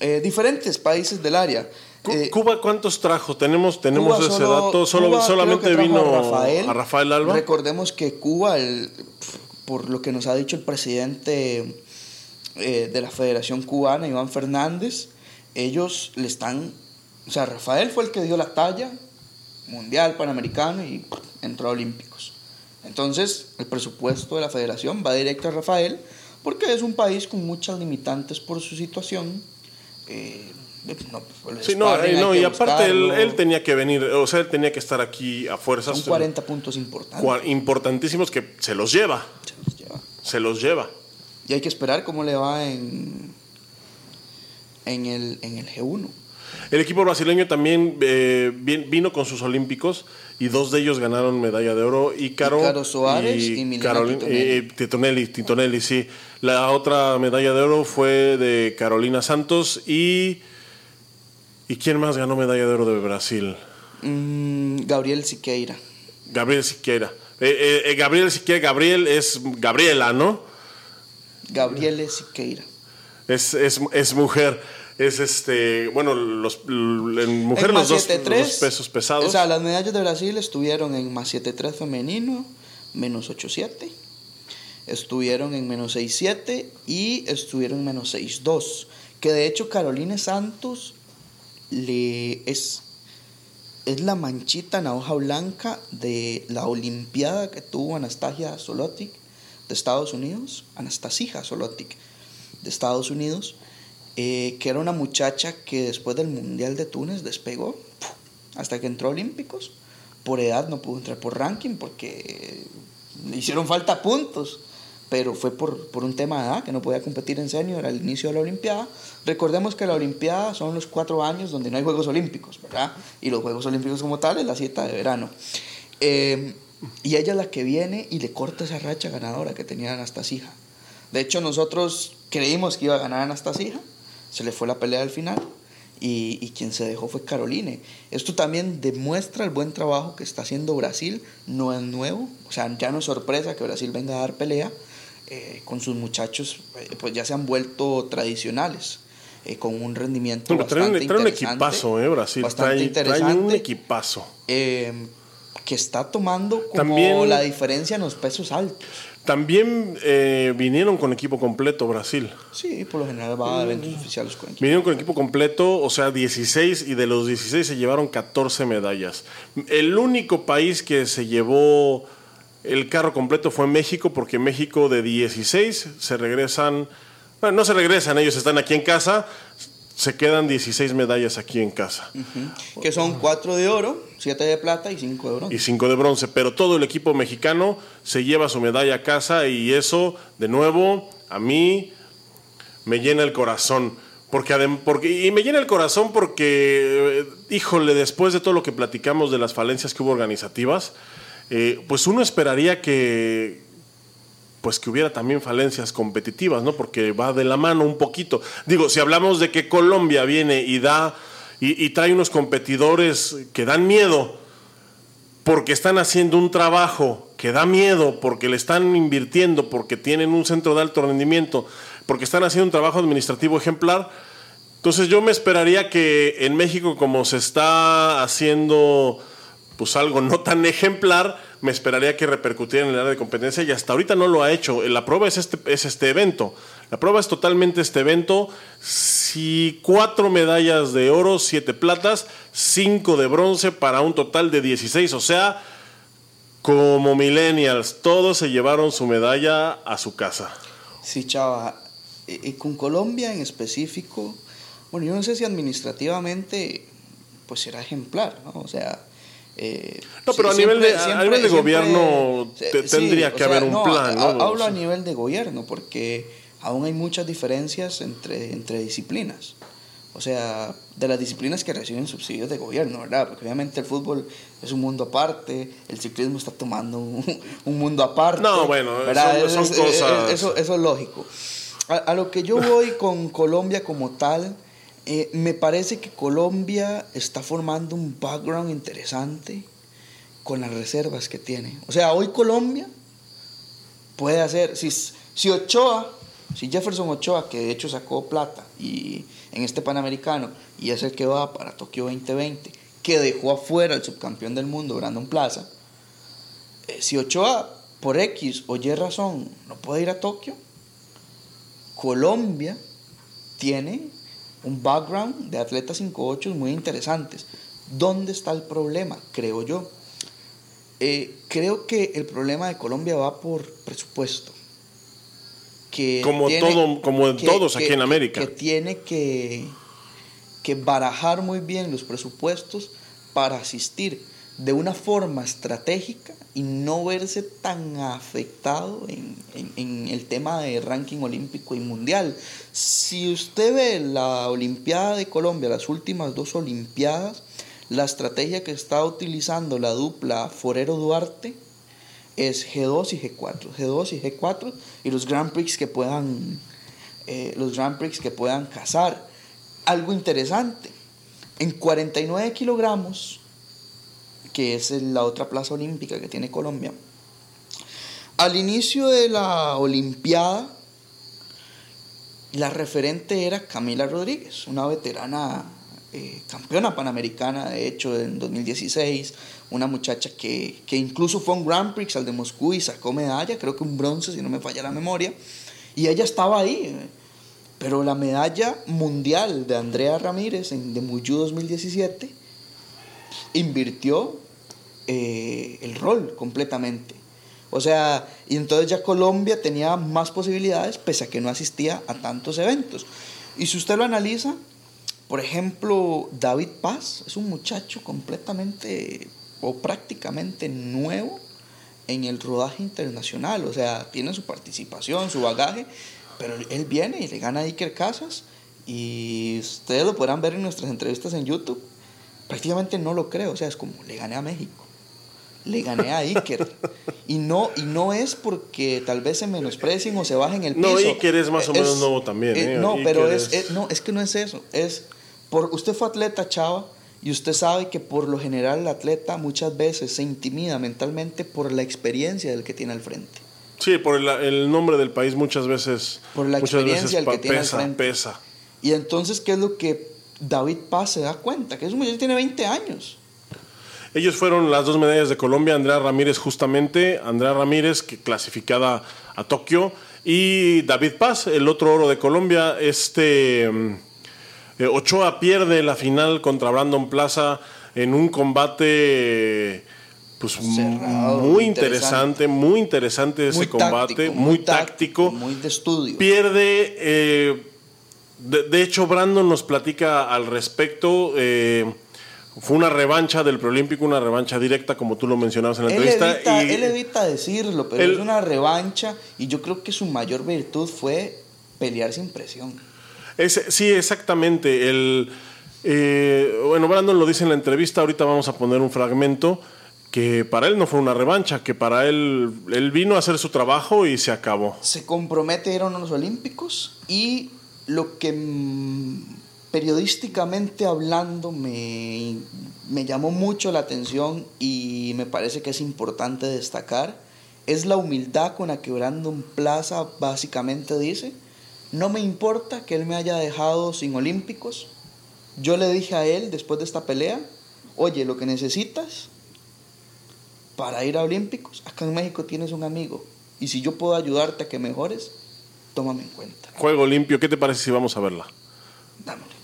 eh, diferentes países del área. Eh, ¿Cuba cuántos trajo? Tenemos, tenemos ese dato. Solo, solamente vino a Rafael, Alba. Recordemos que Cuba, por lo que nos ha dicho el presidente eh, de la Federación Cubana, Iván Fernández, ellos le están. O sea, Rafael fue el que dio la talla mundial, panamericano y entró a Olímpicos. Entonces, el presupuesto de la federación va directo a Rafael porque es un país con muchas limitantes por su situación eh, no, sí, no, eh, y aparte él, tenía que venir, o sea, él tenía que estar aquí a fuerzas. Son 40 puntos importantes. Importantísimos que se los lleva. Se los lleva. Se los lleva. Y hay que esperar cómo le va en, en, el, en el G1. El equipo brasileño también eh, vino con sus olímpicos y dos de ellos ganaron medalla de oro. Y Caro, Suárez y, y Carolina Titonelli. Titonelli, sí. La otra medalla de oro fue de Carolina Santos y... ¿Y quién más ganó medalla de oro de Brasil? Mm, Gabriel Siqueira. Gabriel Siqueira. Eh, eh, Gabriel Siqueira, Gabriel es Gabriela, ¿no? Gabriel Siqueira. Es, es, es mujer es este, bueno, los, en mujer los dos, pesos pesados. O sea, las medallas de Brasil estuvieron en más 7-3 femenino, menos 8-7. Estuvieron en menos 6-7 y estuvieron en menos 6-2. Que de hecho Carolina Santos le es, es la manchita en la hoja blanca de la Olimpiada que tuvo Anastasia Solotic de Estados Unidos, Anastasia Solotic de Estados Unidos eh, que era una muchacha que después del Mundial de Túnez despegó hasta que entró a Olímpicos. Por edad no pudo entrar por ranking porque le hicieron falta puntos, pero fue por, por un tema de edad que no podía competir en senior al inicio de la Olimpiada. Recordemos que la Olimpiada son los cuatro años donde no hay Juegos Olímpicos, ¿verdad? Y los Juegos Olímpicos como tal es la cita de verano. Eh, y ella es la que viene y le corta esa racha ganadora que tenía Anastasia. De hecho, nosotros creímos que iba a ganar Anastasia se le fue la pelea al final y, y, quien se dejó fue Caroline. Esto también demuestra el buen trabajo que está haciendo Brasil, no es nuevo, o sea, ya no es sorpresa que Brasil venga a dar pelea, eh, con sus muchachos eh, pues ya se han vuelto tradicionales. Eh, con un rendimiento bastante trae, un equipazo, eh, Brasil. Bastante interesante. un equipazo. que está tomando como También, la diferencia en los pesos altos. También eh, vinieron con equipo completo Brasil. Sí, por lo general va a eventos oficiales con equipo. Vinieron con equipo completo, o sea, 16 y de los 16 se llevaron 14 medallas. El único país que se llevó el carro completo fue México, porque México de 16 se regresan, bueno, no se regresan, ellos están aquí en casa, se quedan 16 medallas aquí en casa. Que son 4 de oro, 7 de plata y 5 de bronce. Y 5 de bronce, pero todo el equipo mexicano se lleva su medalla a casa y eso, de nuevo, a mí me llena el corazón. Porque, porque, y me llena el corazón porque, eh, híjole, después de todo lo que platicamos de las falencias que hubo organizativas, eh, pues uno esperaría que, pues que hubiera también falencias competitivas, ¿no? Porque va de la mano un poquito. Digo, si hablamos de que Colombia viene y da y, trae unos competidores que dan miedo porque están haciendo un trabajo que da miedo, porque le están invirtiendo, porque tienen un centro de alto rendimiento, porque están haciendo un trabajo administrativo ejemplar. Entonces yo me esperaría que en México, como se está haciendo pues algo no tan ejemplar, me esperaría que repercutiera en el área de competencia y hasta ahorita no lo ha hecho. La prueba es este, es este evento. La prueba es totalmente este evento. Si cuatro medallas de oro, siete platas, cinco de bronce para un total de 16. O sea, como millennials, todos se llevaron su medalla a su casa. Sí, chava. Y con Colombia en específico, bueno, yo no sé si administrativamente pues será ejemplar, ¿no? O sea, eh, no, pero a, nivel de, a nivel de gobierno tendría que haber un plan. ¿no? Hablo a nivel de gobierno porque aún hay muchas diferencias entre, entre disciplinas. O sea, de las disciplinas que reciben subsidios de gobierno, ¿verdad? Porque obviamente el fútbol es un mundo aparte, el ciclismo está tomando un, mundo aparte. No, bueno, eso, son cosas... Eso, eso, es lógico. A, a, lo que yo voy con Colombia como tal eh, me parece que Colombia está formando un background interesante con las reservas que tiene. O sea, hoy Colombia puede hacer, si, si Ochoa, si Jefferson Ochoa, que de hecho sacó plata y en este Panamericano y es el que va para Tokio 2020, que dejó afuera el subcampeón del mundo, Brandon Plaza, eh, si Ochoa por X o Y razón no puede ir a Tokio, Colombia tiene un background de atletas 5-8 muy interesantes. ¿Dónde está el problema? Creo yo. Eh, creo que el problema de Colombia va por presupuesto. Que como todo, como todos aquí en América. Que, tiene que, que barajar muy bien los presupuestos para asistir. de una forma estratégica y no verse tan afectado en, en, el tema de ranking olímpico y mundial. Si usted ve la Olimpiada de Colombia, las últimas dos Olimpiadas, la estrategia que está utilizando la dupla Forero Duarte es G2 y G4, G2 y G4 y los Grand Prix que puedan, eh, los Grand Prix que puedan cazar. Algo interesante, en 49 kilogramos, que es la otra plaza olímpica que tiene Colombia, al inicio de la Olimpiada, la referente era Camila Rodríguez, una veterana eh, campeona panamericana, de hecho, en 2016, una muchacha que, que, incluso fue un Grand Prix al de Moscú y sacó medalla, creo que un bronce, si no me falla la memoria, y ella estaba ahí. Pero la medalla mundial de Andrea Ramírez en de Muyu 2017 invirtió eh, el rol completamente. O sea, y entonces ya Colombia tenía más posibilidades pese a que no asistía a tantos eventos. Y si usted lo analiza, por ejemplo, David Paz es un muchacho completamente o prácticamente nuevo en el rodaje internacional. O sea, tiene su participación, su bagaje, pero él viene y le gana a Iker Casas y ustedes lo podrán ver en nuestras entrevistas en YouTube. Prácticamente no lo creo, o sea, es como le gané a México. Le gané a Iker. y no, y no es porque tal vez se menosprecien o se bajen el piso. No, Iker es más o menos nuevo también. ¿eh? no, pero es, no, es que no es eso. Es por, usted fue atleta, chava, y usted sabe que por lo general el atleta muchas veces se intimida mentalmente por la experiencia del que tiene al frente. Sí, por el, nombre del país muchas veces. Por la experiencia del que tiene al frente. Pesa. Y entonces, ¿qué es lo que David Paz se da cuenta? Que es un muchacho tiene 20 años. Ellos fueron las dos medallas de Colombia, Andrea Ramírez justamente, Andrea Ramírez que clasificada a Tokio y David Paz, el otro oro de Colombia, este mm, eh, Ochoa pierde la final contra Brandon Plaza en un combate pues muy interesante, muy interesante ese combate, muy, táctico, muy de estudio. Pierde, eh, de, hecho Brandon nos platica al respecto. Eh, fue una revancha del preolímpico, una revancha directa, como tú lo mencionabas en la entrevista. él evita decirlo, pero es una revancha y yo creo que su mayor virtud fue pelear sin presión sí, exactamente. El, eh, bueno, Brandon lo dice en la entrevista, ahorita vamos a poner un fragmento, que para él no fue una revancha, que para él, él vino a hacer su trabajo y se acabó. Se compromete a los Olímpicos y lo que periodísticamente hablando me, me llamó mucho la atención y me parece que es importante destacar es la humildad con la que Brandon Plaza básicamente dice no me importa que él me haya dejado sin olímpicos. Yo le dije a él después de esta pelea, oye, lo que necesitas para ir a olímpicos, acá en México tienes un amigo. Y si yo puedo ayudarte a que mejores, tómame en cuenta. Juego limpio, ¿qué te parece si vamos a verla? Dámelo.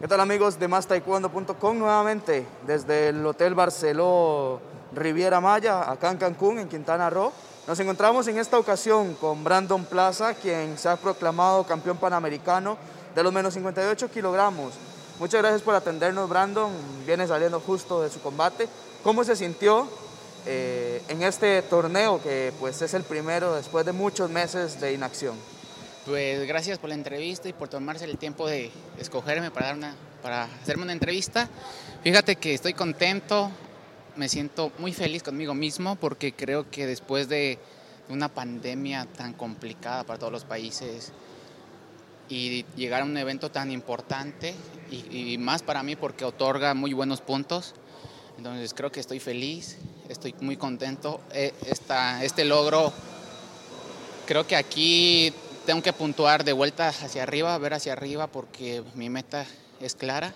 ¿Qué tal amigos de MásTaekwondo.com? Nuevamente desde el Hotel Barceló Riviera Maya, acá en Cancún, en Quintana Roo. Nos encontramos en esta ocasión con Brandon Plaza, quien se ha proclamado campeón panamericano de los menos 58 kilogramos. Muchas gracias por atendernos, Brandon. Viene saliendo justo de su combate. ¿Cómo se sintió eh, en este torneo que pues es el primero después de muchos meses de inacción? Pues gracias por la entrevista y por tomarse el tiempo de escogerme para, dar una, para hacerme una entrevista. Fíjate que estoy contento, me siento muy feliz conmigo mismo porque creo que después de una pandemia tan complicada para todos los países y llegar a un evento tan importante y, más para mí porque otorga muy buenos puntos, entonces creo que estoy feliz, estoy muy contento. Eh, este logro, creo que aquí tengo que puntuar de vuelta hacia arriba, ver hacia arriba porque mi meta es clara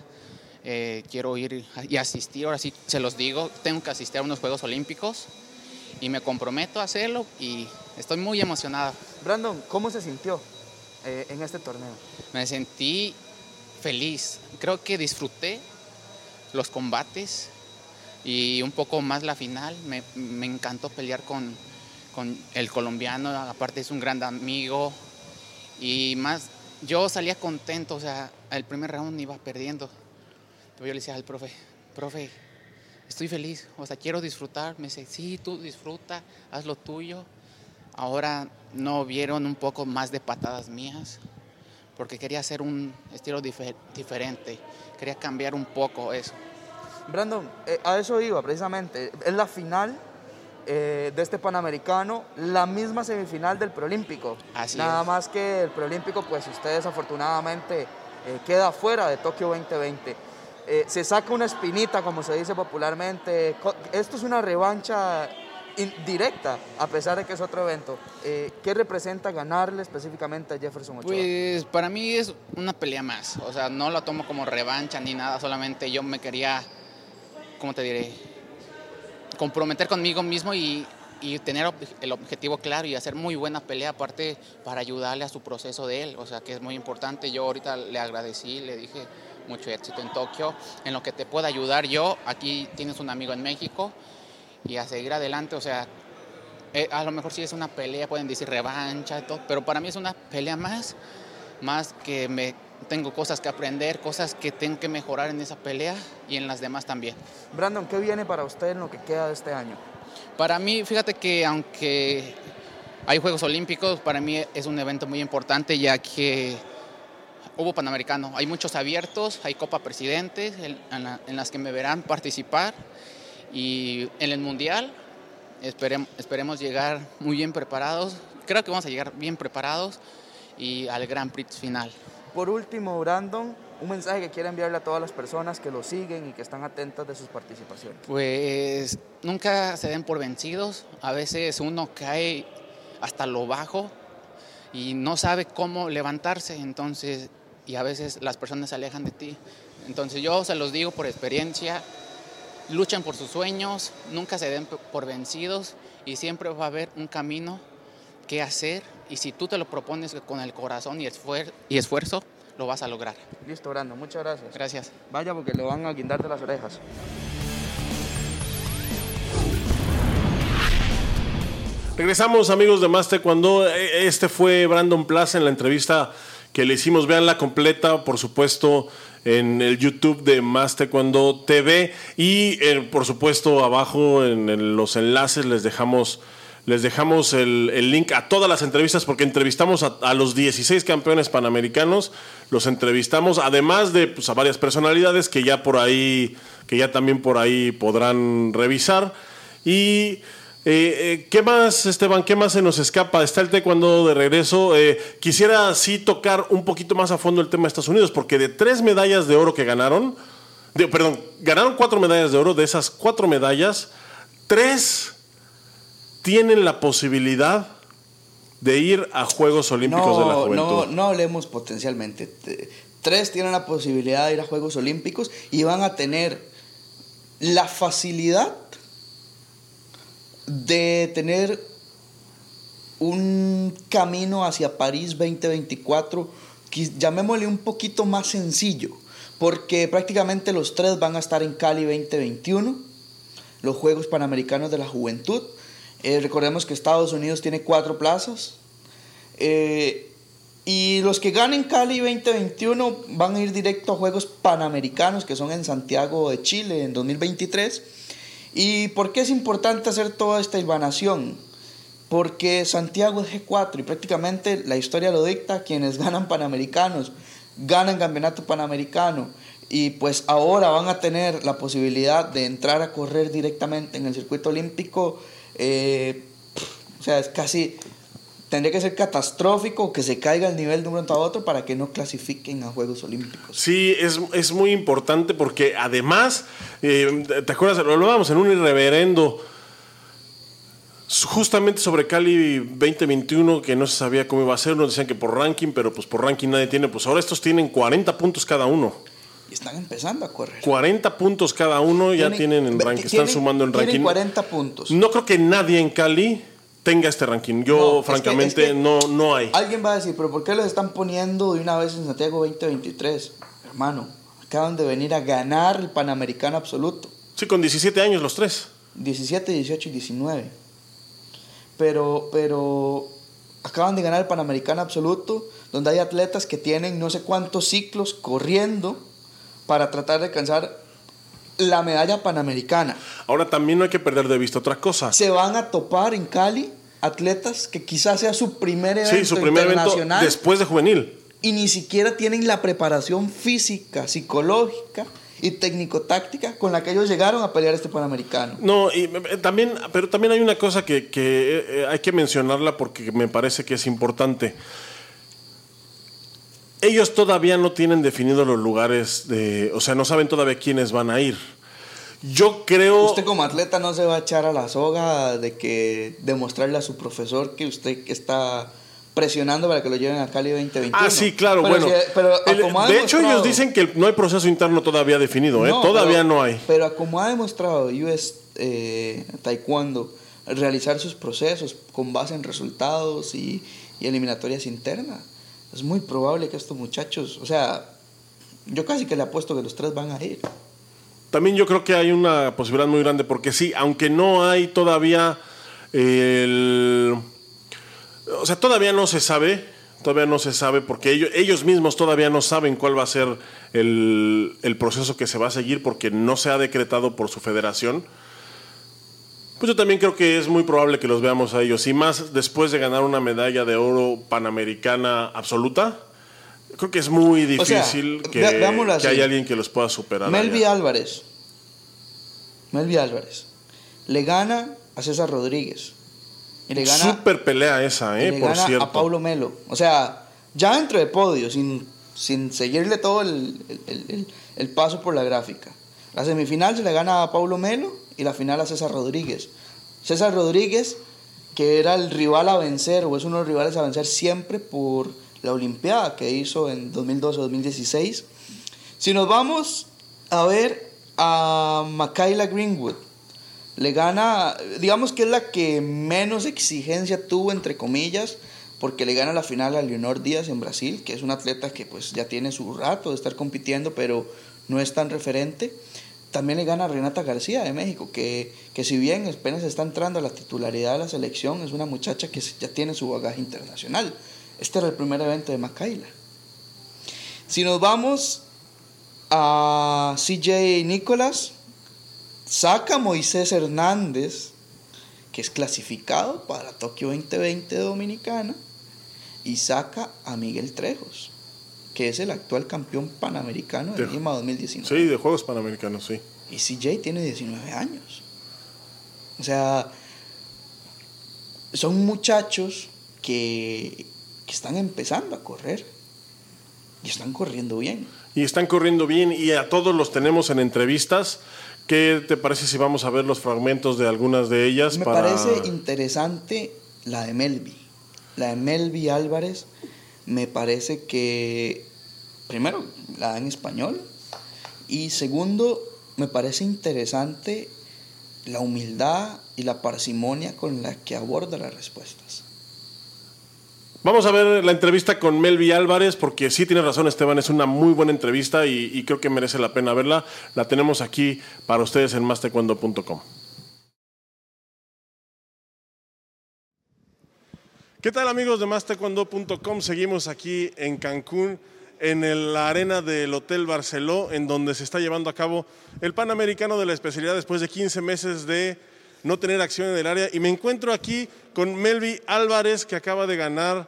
eh, quiero ir y asistir, ahora sí se los digo, tengo que asistir a unos Juegos Olímpicos y me comprometo a hacerlo y estoy muy emocionado. Brandon, ¿cómo se sintió eh, en este torneo? Me sentí feliz, creo que disfruté los combates y un poco más la final, me, me encantó pelear con, con el colombiano, aparte es un gran amigo y más yo salía contento, o sea, el primer round iba perdiendo. Yo le decía al profe, profe, estoy feliz, o sea, quiero disfrutar. Me dice, sí, tú disfruta, haz lo tuyo. Ahora no vieron un poco más de patadas mías, porque quería hacer un estilo diferente, quería cambiar un poco eso. Brandon, eh, a eso iba precisamente, es la final eh, de este Panamericano, la misma semifinal del Preolímpico. Así Nada más que el Preolímpico, pues ustedes afortunadamente eh, queda fuera de Tokio 2020. Eh, se saca una espinita, como se dice popularmente. Esto es una revancha directa, a pesar de que es otro evento. ¿Qué representa ganarle específicamente a Jefferson Ochoa? Pues para mí es una pelea más. O sea, no la tomo como revancha ni nada, solamente yo me quería, ¿cómo te diré? comprometer conmigo mismo y, tener el objetivo claro y hacer muy buena pelea aparte para ayudarle a su proceso de él, o sea que es muy importante. Yo ahorita le agradecí, le dije mucho éxito en Tokio, en lo que te pueda ayudar yo, aquí tienes un amigo en México y a seguir adelante, o sea, eh, a lo mejor si es una pelea, pueden decir revancha y todo, pero para mí es una pelea más, más que me tengo cosas que aprender, cosas que tengo que mejorar en esa pelea y en las demás también. Brandon, ¿qué viene para usted en lo que queda de este año? Para mí, fíjate que aunque hay Juegos Olímpicos, para mí es un evento muy importante ya que hubo Panamericano. Hay muchos abiertos, hay Copa Presidentes en, las que me verán participar y en el Mundial esperemos, esperemos llegar muy bien preparados. Creo que vamos a llegar bien preparados y al Grand Prix final. Por último, Brandon, un mensaje que quiera enviarle a todas las personas que lo siguen y que están atentas de sus participaciones. Pues nunca se den por vencidos. A veces uno cae hasta lo bajo y no sabe cómo levantarse, entonces, y a veces las personas se alejan de ti. Entonces yo se los digo por experiencia, luchan por sus sueños, nunca se den por vencidos y siempre va a haber un camino que hacer y si tú te lo propones con el corazón y, y esfuerzo, lo vas a lograr. Listo, Brando, muchas gracias. Gracias. Vaya porque le van a guindar de las orejas. Regresamos amigos de Master cuando eh, este fue Brandon Plaza en la entrevista que le hicimos. Vean la completa, por supuesto, en el YouTube de Master cuando TV y eh, por supuesto abajo en los enlaces les dejamos les dejamos el, link a todas las entrevistas porque entrevistamos a, los 16 campeones panamericanos, los entrevistamos, además de pues, a varias personalidades que ya por ahí, que ya también por ahí podrán revisar. Y eh, eh, ¿Qué más, Esteban? ¿Qué más se nos escapa? Está el taekwondo de regreso. Eh, quisiera sí tocar un poquito más a fondo el tema de Estados Unidos, porque de tres medallas de oro que ganaron, perdón, ganaron cuatro medallas de oro, de esas cuatro medallas, tres tienen la posibilidad de ir a Juegos Olímpicos de la Juventud. No, no hablemos potencialmente. Tres tienen la posibilidad de ir a Juegos Olímpicos y van a tener la facilidad de tener un camino hacia París 2024, llamémosle un poquito más sencillo, porque prácticamente los tres van a estar en Cali 2021, los Juegos Panamericanos de la Juventud, eh, recordemos que Estados Unidos tiene cuatro plazas. Eh, y los que ganen Cali 2021 van a ir directo a Juegos Panamericanos, que son en Santiago de Chile en 2023. ¿Y por qué es importante hacer toda esta hilvanación? Porque Santiago es G4 y prácticamente la historia lo dicta, quienes ganan Panamericanos, ganan Campeonato Panamericano y pues ahora van a tener la posibilidad de entrar a correr directamente en el circuito olímpico eh, o sea, es casi, tendría que ser catastrófico que se caiga el nivel de un momento a otro para que no clasifiquen a Juegos Olímpicos. Sí, es, es muy importante porque además, eh, ¿te acuerdas? Lo hablábamos en un irreverendo justamente sobre Cali 2021 que no se sabía cómo iba a ser, nos decían que por ranking, pero pues por ranking nadie tiene, pues ahora estos tienen 40 puntos cada uno. Y están empezando a correr. 40 puntos cada uno ya tienen, en ranking, están sumando en ranking. 40 puntos. No creo que nadie en Cali tenga este ranking. Yo, francamente, no, no hay. Alguien va a decir, pero ¿por qué los están poniendo de una vez en Santiago 2023? Hermano, acaban de venir a ganar el Panamericano absoluto. Sí, con 17 años los tres. 17, 18 y 19. Pero, pero acaban de ganar el Panamericano absoluto donde hay atletas que tienen no sé cuántos ciclos corriendo para tratar de alcanzar la medalla panamericana. Ahora también no hay que perder de vista otra cosa. Se van a topar en Cali atletas que quizás sea su primer evento sí, su primer evento después de juvenil. Y ni siquiera tienen la preparación física, psicológica y técnico-táctica con la que ellos llegaron a pelear este Panamericano. No, y eh, también, pero también hay una cosa que, que eh, hay que mencionarla porque me parece que es importante. Ellos todavía no tienen definidos los lugares de, o sea, no saben todavía quiénes van a ir. Yo creo. Usted como atleta no se va a echar a la soga de que demostrarle a su profesor que usted está presionando para que lo lleven a Cali 2021. Ah, sí, claro, bueno. de hecho, ellos dicen que no hay proceso interno todavía definido, ¿eh? todavía no hay. Pero como ha demostrado US eh, Taekwondo, realizar sus procesos con base en resultados y, y eliminatorias internas, es muy probable que estos muchachos, o sea, yo casi que le apuesto que los tres van a ir. También yo creo que hay una posibilidad muy grande, porque sí, aunque no hay todavía el... O sea, todavía no se sabe, todavía no se sabe, porque ellos, ellos mismos todavía no saben cuál va a ser el, el proceso que se va a seguir, porque no se ha decretado por su federación. Pues yo también creo que es muy probable que los veamos a ellos, y más después de ganar una medalla de oro panamericana absoluta Creo que es muy difícil que, que haya alguien que los pueda superar. Melvi Álvarez. Melvi Álvarez. Le gana a César Rodríguez. Y le gana, Super pelea esa, eh, por cierto. A Paulo Melo. O sea, ya dentro de podio, sin, sin seguirle todo el, el, el, paso por la gráfica. La semifinal se le gana a Paulo Melo y la final a César Rodríguez. César Rodríguez, que era el rival a vencer, o es uno de los rivales a vencer siempre por la Olimpiada que hizo en 2012-2016. Si nos vamos a ver a Makaila Greenwood, le gana, digamos que es la que menos exigencia tuvo, entre comillas, porque le gana la final a Leonor Díaz en Brasil, que es una atleta que pues ya tiene su rato de estar compitiendo, pero no es tan referente. También le gana a Renata García de México, que, que si bien apenas está entrando a la titularidad de la selección, es una muchacha que ya tiene su bagaje internacional. Este era el primer evento de Macaila. Si nos vamos a CJ Nicolás, saca a Moisés Hernández, que es clasificado para Tokio 2020 Dominicana, y saca a Miguel Trejos, que es el actual campeón panamericano de, Lima 2019. Sí, de Juegos Panamericanos, sí. Y CJ tiene 19 años. O sea, son muchachos que que están empezando a correr y están corriendo bien. Y están corriendo bien y a todos los tenemos en entrevistas. ¿Qué te parece si vamos a ver los fragmentos de algunas de ellas? Me parece interesante la de Melvi. La de Melvi Álvarez me parece que, primero, la da en español y segundo, me parece interesante la humildad y la parsimonia con la que aborda las respuestas. Vamos a ver la entrevista con Melvi Álvarez, porque sí tiene razón Esteban, es una muy buena entrevista y, creo que merece la pena verla. La tenemos aquí para ustedes en mastecuando.com. ¿Qué tal amigos de mastecuando.com? Seguimos aquí en Cancún, en la arena del Hotel Barceló, en donde se está llevando a cabo el Panamericano de la especialidad después de 15 meses de no tener acción en el área. Y me encuentro aquí con Melvi Álvarez, que acaba de ganar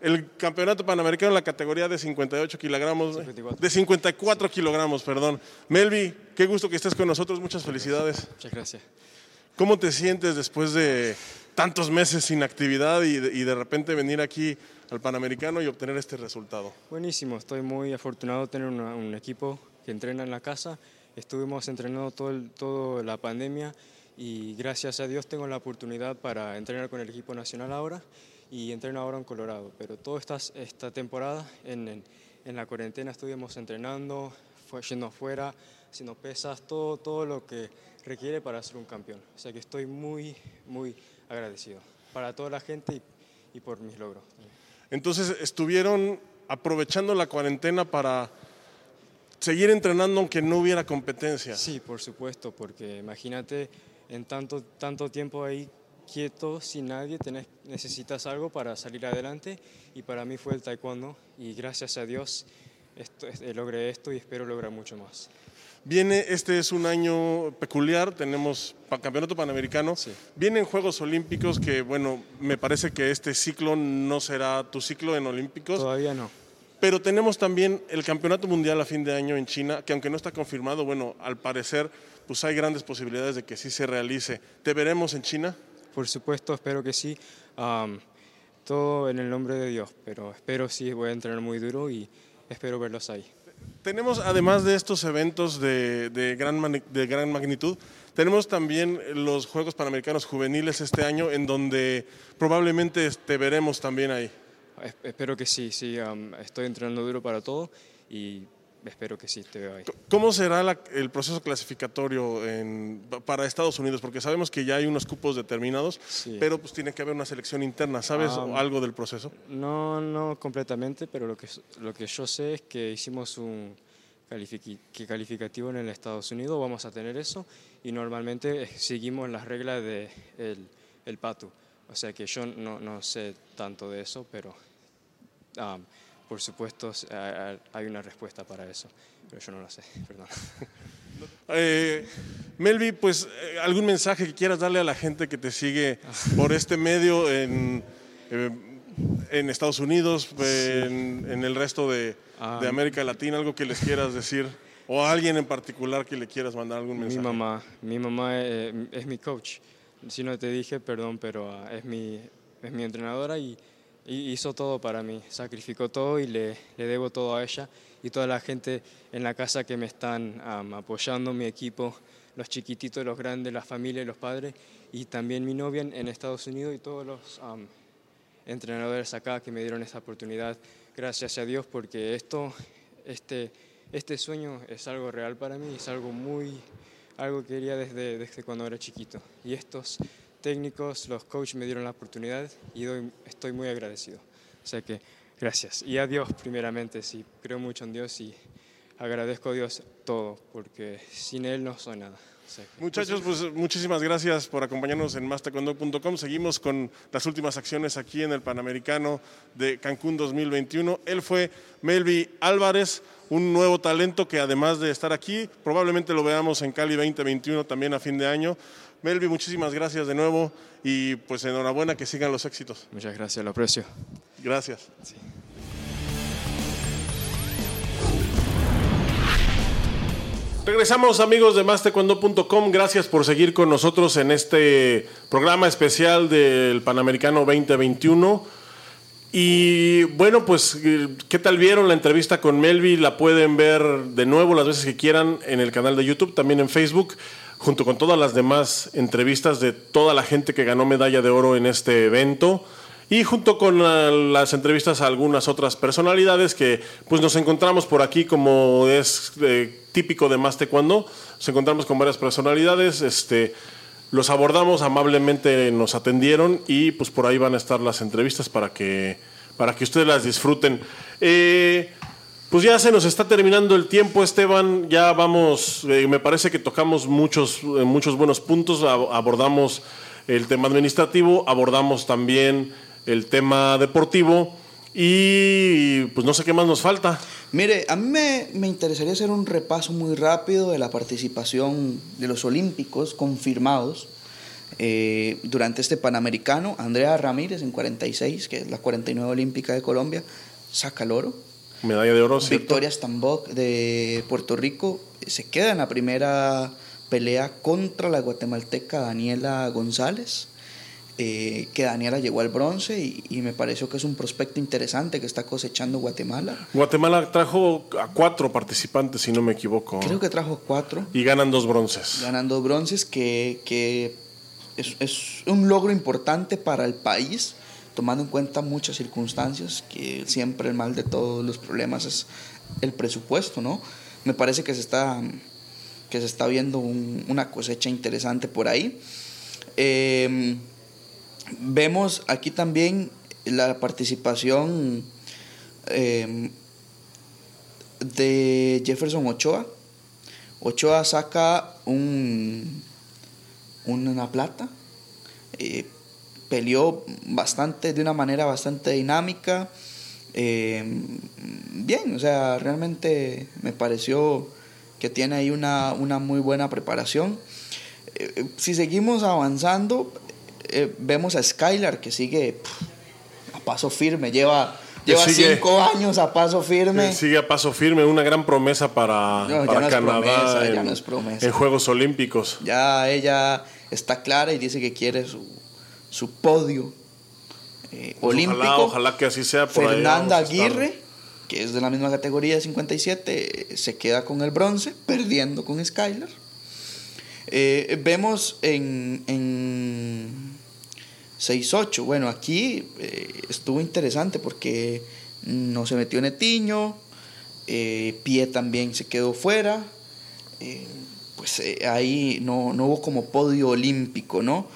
el campeonato panamericano en la categoría de 58 kilogramos, de 54 kilogramos, perdón. Melvi, qué gusto que estés con nosotros, muchas felicidades. Muchas gracias. ¿Cómo te sientes después de tantos meses sin actividad y de, repente venir aquí al Panamericano y obtener este resultado? Buenísimo, estoy muy afortunado de tener un equipo que entrena en la casa. Estuvimos entrenando todo, todo la pandemia y gracias a Dios tengo la oportunidad para entrenar con el equipo nacional ahora y entreno ahora en Colorado. Pero toda esta, esta temporada en, en, la cuarentena estuvimos entrenando, fue, yendo afuera, haciendo pesas, todo, todo lo que requiere para ser un campeón. O sea que estoy muy, muy agradecido para toda la gente y, y por mis logros. Entonces estuvieron aprovechando la cuarentena para seguir entrenando aunque no hubiera competencia. Sí, por supuesto, porque imagínate en tanto, tanto tiempo ahí quieto sin nadie, tenés, necesitas algo para salir adelante y para mí fue el taekwondo y gracias a Dios esto, eh, logré esto y espero lograr mucho más. Viene, este es un año peculiar, tenemos campeonato panamericano, vienen Juegos Olímpicos que, bueno, me parece que este ciclo no será tu ciclo en Olímpicos. Todavía no. Pero tenemos también el Campeonato Mundial a fin de año en China, que aunque no está confirmado, bueno, al parecer, pues hay grandes posibilidades de que sí se realice. ¿Te veremos en China? Por supuesto, espero que sí. todo en el nombre de Dios, pero espero sí, voy a entrenar muy duro y espero verlos ahí. Tenemos, además de estos eventos de, gran, de gran magnitud, tenemos también los Juegos Panamericanos Juveniles este año, en donde probablemente te veremos también ahí. Espero que sí, sí, estoy entrenando duro para todo y espero que sí, te veo ahí. ¿Cómo será el proceso clasificatorio para Estados Unidos? Porque sabemos que ya hay unos cupos determinados, pero pues tiene que haber una selección interna. ¿Sabes ah, algo del proceso? No, no completamente, pero lo que, lo que yo sé es que hicimos un calificativo en el Estados Unidos, vamos a tener eso, y normalmente seguimos las reglas del de el, PATU. O sea que yo no, no sé tanto de eso, pero por supuesto, hay una respuesta para eso, pero yo no lo sé, perdón. Eh, Melvi, pues eh, algún mensaje que quieras darle a la gente que te sigue por este medio en, eh, en Estados Unidos, en, el resto de, de, América Latina, algo que les quieras decir, o a alguien en particular que le quieras mandar algún mensaje. Mi mamá, mi mamá es, mi coach. Si no te dije, perdón, pero ah, es, mi, es mi entrenadora y hizo todo para mí, sacrificó todo y le, le, debo todo a ella y toda la gente en la casa que me están apoyando, mi equipo, los chiquititos, los grandes, la familia los padres y también mi novia en, Estados Unidos y todos los entrenadores acá que me dieron esta oportunidad. Gracias a Dios porque esto, este, este sueño es algo real para mí, es algo muy, algo que quería desde, desde cuando era chiquito y estos técnicos, los coaches me dieron la oportunidad y estoy muy agradecido. O sea que gracias. Y a Dios primeramente, sí, creo mucho en Dios y agradezco a Dios todo, porque sin Él no soy nada. Muchachos, pues muchísimas gracias por acompañarnos en mastaekwondo.com. Seguimos con las últimas acciones aquí en el Panamericano de Cancún 2021. Él fue Melvi Álvarez, un nuevo talento que además de estar aquí, probablemente lo veamos en Cali 2021 también a fin de año. Melvi, muchísimas gracias de nuevo y pues enhorabuena que sigan los éxitos. Muchas gracias, lo aprecio. Gracias. Regresamos amigos de mastecuando.com, gracias por seguir con nosotros en este programa especial del Panamericano 2021. Y bueno, pues, ¿qué tal vieron la entrevista con Melvi? La pueden ver de nuevo las veces que quieran en el canal de YouTube, también en Facebook junto con todas las demás entrevistas de toda la gente que ganó medalla de oro en este evento y junto con las entrevistas a algunas otras personalidades que pues nos encontramos por aquí como es eh, típico de más cuando. Nos encontramos con varias personalidades este los abordamos amablemente nos atendieron y pues por ahí van a estar las entrevistas para que para que ustedes las disfruten. Eh, pues ya se nos está terminando el tiempo, Esteban. Ya vamos, eh, me parece que tocamos muchos, eh, muchos buenos puntos. Abordamos el tema administrativo, abordamos también el tema deportivo y pues no sé qué más nos falta. Mire, a mí me, interesaría hacer un repaso muy rápido de la participación de los olímpicos confirmados eh, durante este Panamericano. Andrea Ramírez en 46, que es la 49 olímpica de Colombia, saca el oro. Medalla de oro, Victoria Stambok de Puerto Rico se queda en la primera pelea contra la guatemalteca Daniela González. Eh, que Daniela llegó al bronce y, me pareció que es un prospecto interesante que está cosechando Guatemala. Guatemala trajo a cuatro participantes, si no me equivoco. Creo que trajo cuatro. Y ganan dos bronces. Ganan dos bronces, que, que es, es, un logro importante para el país tomando en cuenta muchas circunstancias, que siempre el mal de todos los problemas es el presupuesto, ¿no? Me parece que se está, que se está viendo una cosecha interesante por ahí. Em, vemos aquí también la participación em, de Jefferson Ochoa. Ochoa saca un, una plata. Eh, peleó bastante, de una manera bastante dinámica. Eh, bien, o sea, realmente me pareció que tiene ahí una, una muy buena preparación. Eh, si seguimos avanzando, eh, vemos a Skylar que sigue pff, a paso firme, lleva, lleva sigue- cinco años a paso firme. Sigue a paso firme, una gran promesa para, No, ya para no es Canadá promesa, ya en, no es promesa. en Juegos Olímpicos. Ya ella está clara y dice que quiere su, su podio eh, olímpico. Ojalá, ojalá que así sea. Por Fernanda. Aguirre, que es de la misma categoría de 57, eh, se queda con el bronce, perdiendo con Skylar. Eh, vemos en, en 6-8, bueno, aquí eh, estuvo interesante porque no se metió Netiño, Pie también se quedó fuera, pues ahí no, no hubo como podio olímpico, ¿no?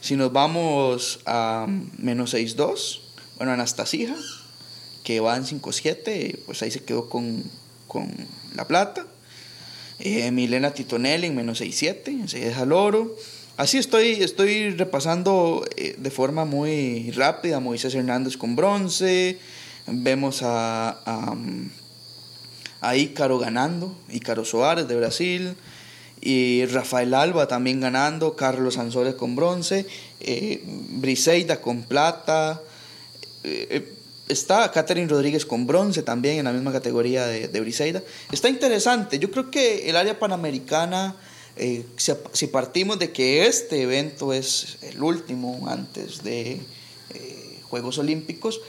Si nos vamos a menos 6-2, bueno, Anastasia, que va en 5-7, pues ahí se quedó con, con la plata. Eh, Milena Titonelli en menos 6-7, se deja el oro. Así estoy, estoy repasando eh, de forma muy rápida. Moisés Hernández con bronce. Vemos a, a, a Ícaro ganando, Ícaro Soares de Brasil. Y Rafael Alba también ganando, Carlos Ansores con bronce, eh, Briseida con plata. eh, eh, está Catherine Rodríguez con bronce también en la misma categoría de, Briseida. Está interesante. Yo creo que el área panamericana, eh, si, si partimos de que este evento es el último antes de Juegos Olímpicos,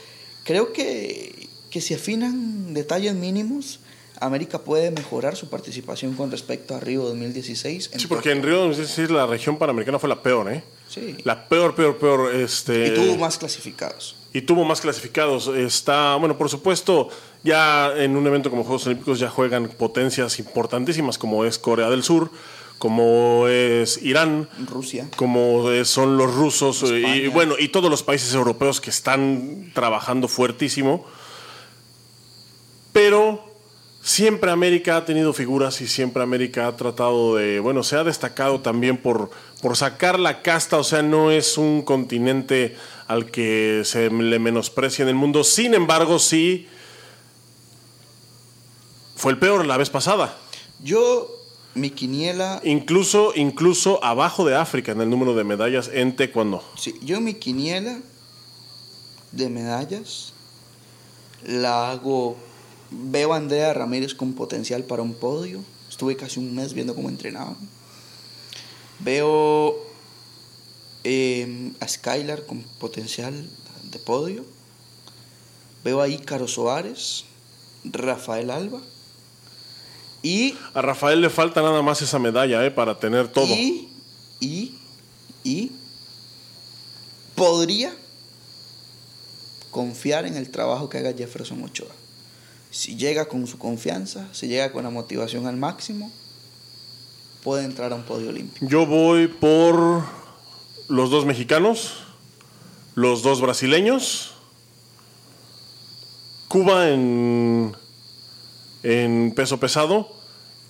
creo que, que si afinan detalles mínimos, América puede mejorar su participación con respecto a Río 2016. Sí, porque en Río 2016 la región panamericana fue la peor, ¿eh? Sí. La peor, peor, peor. Este, Y tuvo más clasificados. y tuvo más clasificados. Está, bueno, por supuesto, ya en un evento como Juegos Olímpicos ya juegan potencias importantísimas como es Corea del Sur, como es Irán, Rusia. como son los rusos eh, y bueno, y todos los países europeos que están trabajando fuertísimo. Pero siempre América ha tenido figuras y siempre América ha tratado de, bueno, se ha destacado también por, por sacar la casta, o sea, no es un continente al que se le menosprecia en el mundo. Sin embargo, sí fue el peor la vez pasada. Yo, mi quiniela, Incluso, incluso abajo de África en el número de medallas en taekwondo. sí, yo mi quiniela de medallas la hago, veo a Andrea Ramírez con potencial para un podio. Estuve casi un mes viendo cómo entrenaba. Veo eh, a Skylar con potencial de podio. Veo a Ícaro Soares, Rafael Alba. Y A Rafael le falta nada más esa medalla, ¿eh? Para tener todo. Y, y, y podría confiar en el trabajo que haga Jefferson Ochoa. Si llega con su confianza, si llega con la motivación al máximo, puede entrar a un podio olímpico. Yo voy por los dos mexicanos, los dos brasileños, Cuba en, en peso pesado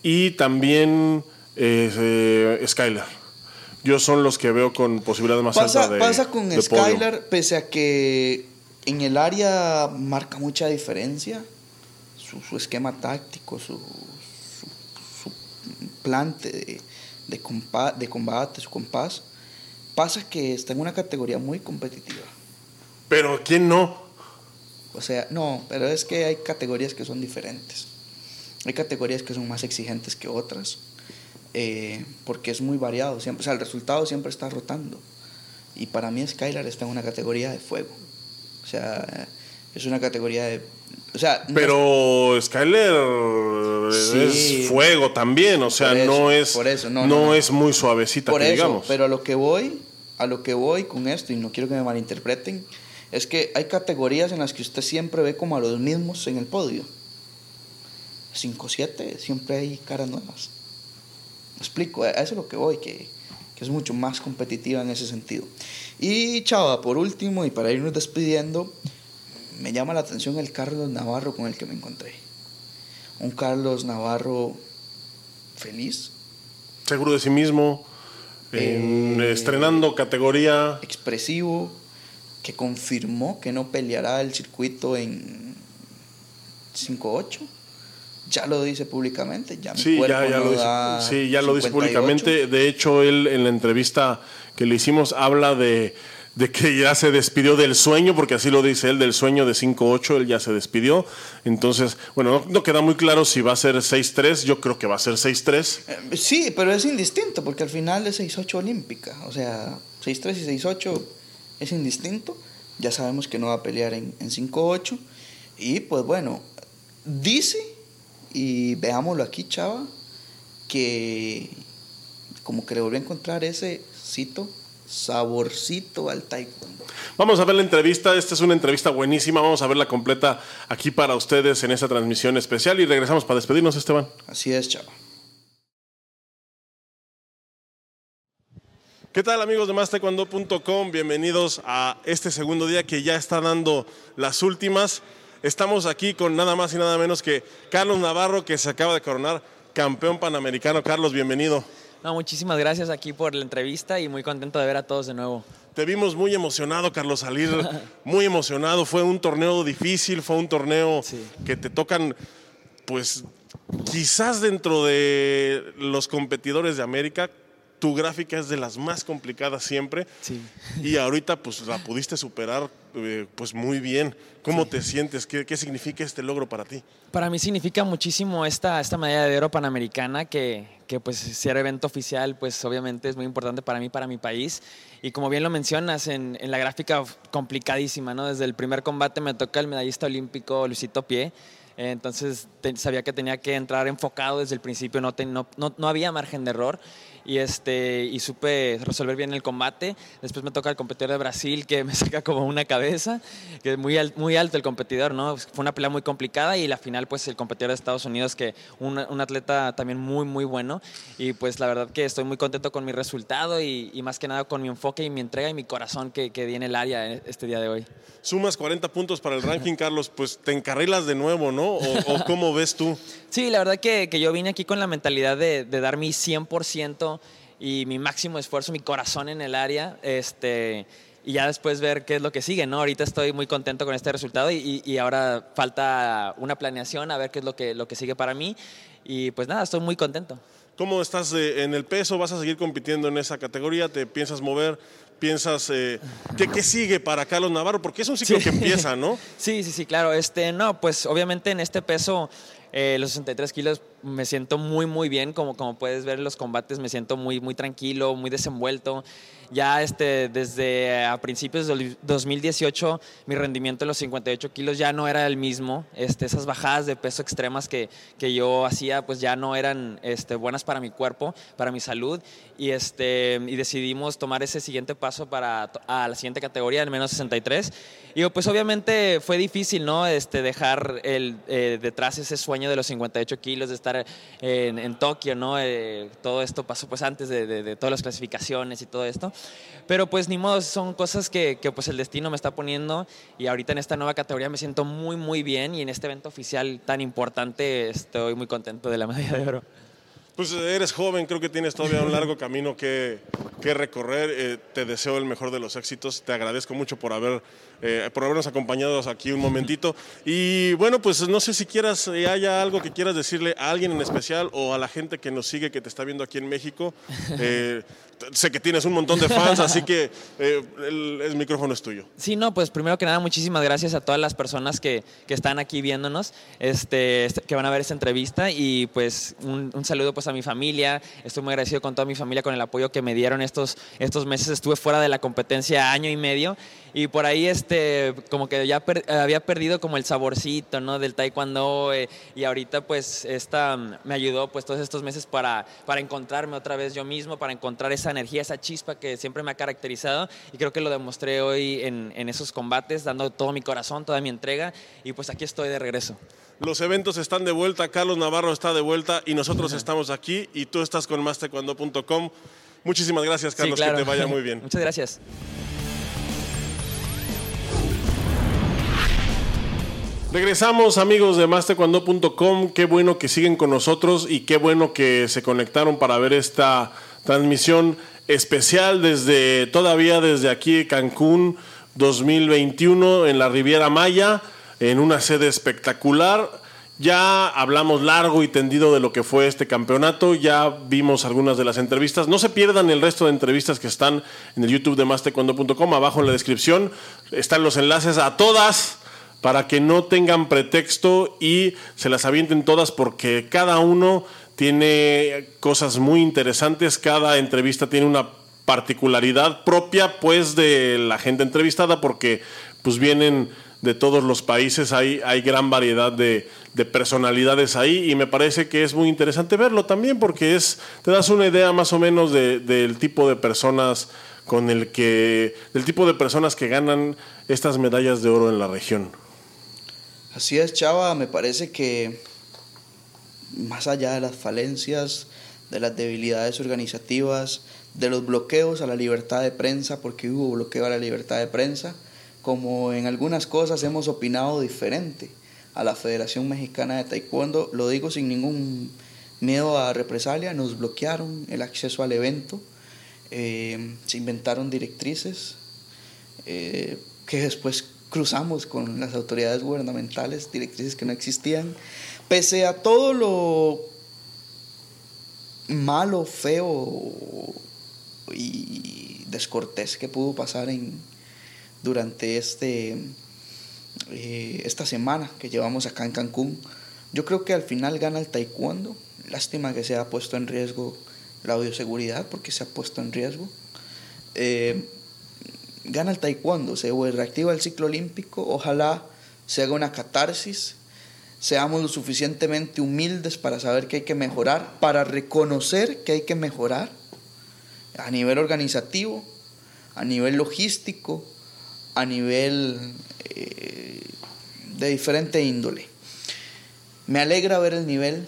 y también eh, eh, Skylar. Yo son los que veo con posibilidad más Pasa, alta de pasa con de podio. Skylar, pese a que en el área marca mucha diferencia, su, su esquema táctico, su, su, su plante de, de, compa- de combate, su compás, pasa que está en una categoría muy competitiva. Pero ¿quién no? O sea, no, pero es que hay categorías que son diferentes. Hay categorías que son más exigentes que otras, eh, porque es muy variado. Siempre, o sea, el resultado siempre está rotando. Y para mí Skylar está en una categoría de fuego. O sea, es una categoría de... O sea, no Pero Skyler Sí. es fuego también, o sea, eso, no es por eso, no, no, no, no. es muy suavecita por que eso, digamos. pero a lo que voy, a lo que voy con esto, y no quiero que me malinterpreten, es que hay categorías en las que usted siempre ve como a los mismos en el podio. 5-7, siempre hay caras nuevas. ¿Me explico? A eso es lo que voy, que, que es mucho más competitiva en ese sentido. Y Chava, por último, y para irnos despidiendo, me llama la atención el Carlos Navarro con el que me encontré. Un Carlos Navarro feliz, Seguro de sí mismo, en- Eh, estrenando categoría. expresivo, que confirmó que no peleará el circuito en 5-8. Ya lo dice públicamente, ya sí, ya, ya lo, dice, sí, ya lo dice públicamente. De hecho, él en la entrevista que le hicimos habla de, de que ya se despidió del sueño, porque así lo dice él, del sueño de 5-8, él ya se despidió. Entonces, bueno, no, queda muy claro si va a ser 6-3, yo creo que va a ser 6-3. Eh, sí, pero es indistinto, porque al final es 6-8 olímpica, o sea, 6-3 y 6-8 es indistinto. Ya sabemos que no va a pelear en, en 5-8. Y pues bueno, dice, y veámoslo aquí, chava, que como que le volvió a encontrar ese cito saborcito al taekwondo. Vamos a ver la entrevista, esta es una entrevista buenísima, vamos a verla completa aquí para ustedes en esta transmisión especial y regresamos para despedirnos, Esteban. Así es, chava. ¿Qué tal amigos de mastaekwondo.com? Bienvenidos a este segundo día que ya está dando las últimas. Estamos aquí con nada más y nada menos que Carlos Navarro que se acaba de coronar campeón panamericano. Carlos, bienvenido. No, muchísimas gracias aquí por la entrevista y muy contento de ver a todos de nuevo. Te vimos muy emocionado, Carlos, salir muy emocionado. Fue un torneo difícil, fue un torneo que te tocan, pues, quizás dentro de los competidores de América, tu gráfica es de las más complicadas siempre. Sí. Y ahorita pues la pudiste superar eh, pues muy bien. ¿Cómo te sientes? ¿Qué, ¿Qué, significa este logro para ti? Para mí significa muchísimo esta, esta medalla de oro panamericana que, que pues ser evento oficial pues obviamente es muy importante para mí, para mi país. Y como bien lo mencionas, en, en la gráfica complicadísima, ¿no? Desde el primer combate me toca el medallista olímpico Luisito Pie entonces sabía que tenía que entrar enfocado desde el principio, no, no, no, había margen de error y, este, y supe resolver bien el combate. Después me toca el competidor de Brasil que me saca como una cabeza, que es muy, muy alto el competidor, ¿no? Fue una pelea muy complicada y la final pues el competidor de Estados Unidos que un, un atleta también muy muy bueno y pues la verdad que estoy muy contento con mi resultado y, más que nada con mi enfoque y mi entrega y mi corazón que, que di en el área este día de hoy. Sumas 40 puntos para el ranking, Carlos, pues te encarrilas de nuevo, ¿no? ¿O, cómo ves tú? Sí, la verdad que, que, yo vine aquí con la mentalidad de, de dar mi 100% y mi máximo esfuerzo, mi corazón en el área, este, y ya después ver qué es lo que sigue, ¿no? Ahorita estoy muy contento con este resultado y, y, ahora falta una planeación a ver qué es lo que, lo que sigue para mí y pues nada, estoy muy contento. ¿Cómo estás en el peso? ¿Vas a seguir compitiendo en esa categoría? ¿Te piensas mover? ¿Piensas eh, ¿qué, sigue para Carlos Navarro? Porque es un ciclo que empieza, ¿no? Sí, sí, sí, claro. Este, no, pues obviamente en este peso eh, los 63 kilos me siento muy, muy bien. Como, como puedes ver en los combates, me siento muy, muy tranquilo, muy desenvuelto. Ya este, desde a principios del 2018, mi rendimiento en los 58 kilos ya no era el mismo. Este, esas bajadas de peso extremas que, que yo hacía, pues ya no eran este, buenas para mi cuerpo, para mi salud. Y, este, y decidimos tomar ese siguiente paso para a la siguiente categoría, el menos 63. Y pues obviamente fue difícil, ¿no? Este, dejar el, eh, detrás ese sueño de los 58 kilos, de estar en, en Tokio, ¿no? Eh, todo esto pasó pues antes de, de, de, todas las clasificaciones y todo esto. Pero pues ni modo, son cosas que, que, pues el destino me está poniendo y ahorita en esta nueva categoría me siento muy, muy bien y en este evento oficial tan importante estoy muy contento de la medalla de oro. Pues eres joven, creo que tienes todavía un largo camino que, que recorrer. Eh, te deseo el mejor de los éxitos. Te agradezco mucho por haber eh, por habernos acompañado aquí un momentito. Y bueno, pues no sé si quieras, eh, haya algo que quieras decirle a alguien en especial o a la gente que nos sigue, que te está viendo aquí en México. Eh, sé que tienes un montón de fans, así que eh, el, el, micrófono es tuyo. Sí, no, pues primero que nada, muchísimas gracias a todas las personas que, que están aquí viéndonos, este, que van a ver esta entrevista y pues un, un, saludo pues a mi familia. Estoy muy agradecido con toda mi familia, con el apoyo que me dieron estos, estos meses. Estuve fuera de la competencia año y medio y por ahí este como que ya per, había perdido como el saborcito no del taekwondo eh, y ahorita pues esta me ayudó pues todos estos meses para para encontrarme otra vez yo mismo para encontrar esa energía esa chispa que siempre me ha caracterizado y creo que lo demostré hoy en, en esos combates dando todo mi corazón toda mi entrega y pues aquí estoy de regreso los eventos están de vuelta, Carlos Navarro está de vuelta y nosotros estamos aquí y tú estás con mastecuando.com. Muchísimas gracias, Carlos, sí, claro. que te vaya muy bien. Muchas gracias. Regresamos amigos de mastecuando.com, qué bueno que siguen con nosotros y qué bueno que se conectaron para ver esta transmisión especial desde todavía desde aquí Cancún 2021 en la Riviera Maya, en una sede espectacular. Ya hablamos largo y tendido de lo que fue este campeonato, ya vimos algunas de las entrevistas. No se pierdan el resto de entrevistas que están en el YouTube de mastecuando.com, abajo en la descripción están los enlaces a todas para que no tengan pretexto y se las avienten todas porque cada uno tiene cosas muy interesantes, cada entrevista tiene una particularidad propia pues de la gente entrevistada porque pues vienen de todos los países, hay, hay gran variedad de, personalidades ahí y me parece que es muy interesante verlo también porque es, te das una idea más o menos del tipo de personas con el que, del tipo de personas que ganan estas medallas de oro en la región. Así es, Chava, me parece que más allá de las falencias, de las debilidades organizativas, de los bloqueos a la libertad de prensa, porque hubo bloqueo a la libertad de prensa, como en algunas cosas hemos opinado diferente a la Federación Mexicana de Taekwondo, lo digo sin ningún miedo a represalia, nos bloquearon el acceso al evento, eh, se inventaron directrices eh, que después cruzamos con las autoridades gubernamentales, directrices que no existían, pese a todo lo malo, feo y descortés que pudo pasar en, durante este, eh, esta semana que llevamos acá en Cancún. Yo creo que al final gana el taekwondo. Lástima que se ha puesto en riesgo la bioseguridad porque se ha puesto en riesgo. Eh, gana el taekwondo, se reactiva el ciclo olímpico, ojalá se haga una catarsis, seamos lo suficientemente humildes para saber que hay que mejorar, para reconocer que hay que mejorar a nivel organizativo, a nivel logístico, a nivel eh, de diferente índole. Me alegra ver el nivel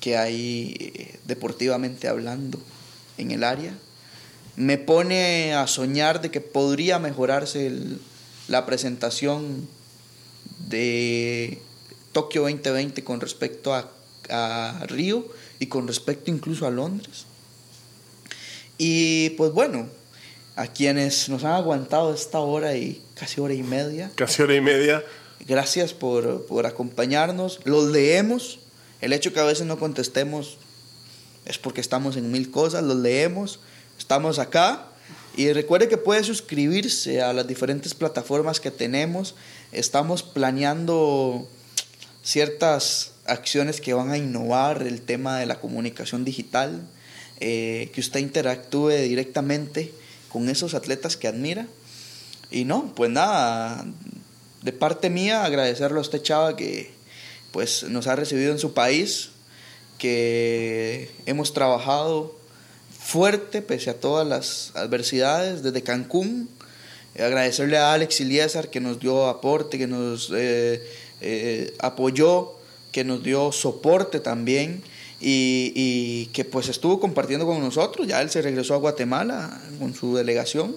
que hay eh, deportivamente hablando en el área me pone a soñar de que podría mejorarse la presentación de Tokio 2020 con respecto a, Río y con respecto incluso a Londres. Y pues bueno, a quienes nos han aguantado esta hora y casi hora y media. Casi hora y media. Gracias por, por acompañarnos. Los leemos. El hecho que a veces no contestemos es porque estamos en mil cosas. Los leemos Estamos acá y recuerde que puede suscribirse a las diferentes plataformas que tenemos. Estamos planeando ciertas acciones que van a innovar el tema de la comunicación digital, eh, que usted interactúe directamente con esos atletas que admira. Y no, pues nada, de parte mía agradecerle a usted chava que pues nos ha recibido en su país, que hemos trabajado fuerte pese a todas las adversidades desde Cancún. Agradecerle a Alex Iliesar que nos dio aporte, que nos eh, eh, apoyó, que nos dio soporte también y, que pues estuvo compartiendo con nosotros. Ya él se regresó a Guatemala con su delegación.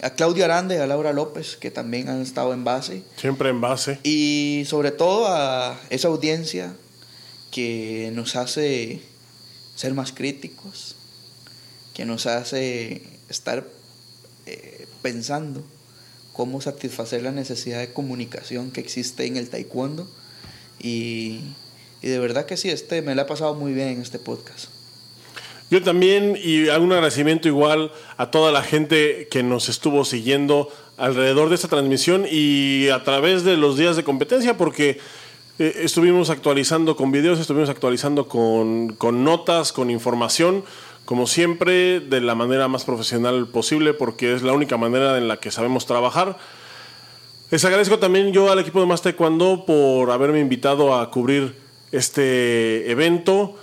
A Claudia Arande y a Laura López, que también han estado en base. Siempre en base. Y sobre todo a esa audiencia que nos hace ser más críticos, que nos hace estar eh, pensando cómo satisfacer la necesidad de comunicación que existe en el taekwondo y, y de verdad que sí, este, me la ha pasado muy bien en este podcast. Yo también y un agradecimiento igual a toda la gente que nos estuvo siguiendo alrededor de esta transmisión y a través de los días de competencia porque eh, estuvimos actualizando con videos, estuvimos actualizando con, con notas, con información como siempre, de la manera más profesional posible, porque es la única manera en la que sabemos trabajar. Les agradezco también yo al equipo de Más Taekwondo por haberme invitado a cubrir este evento.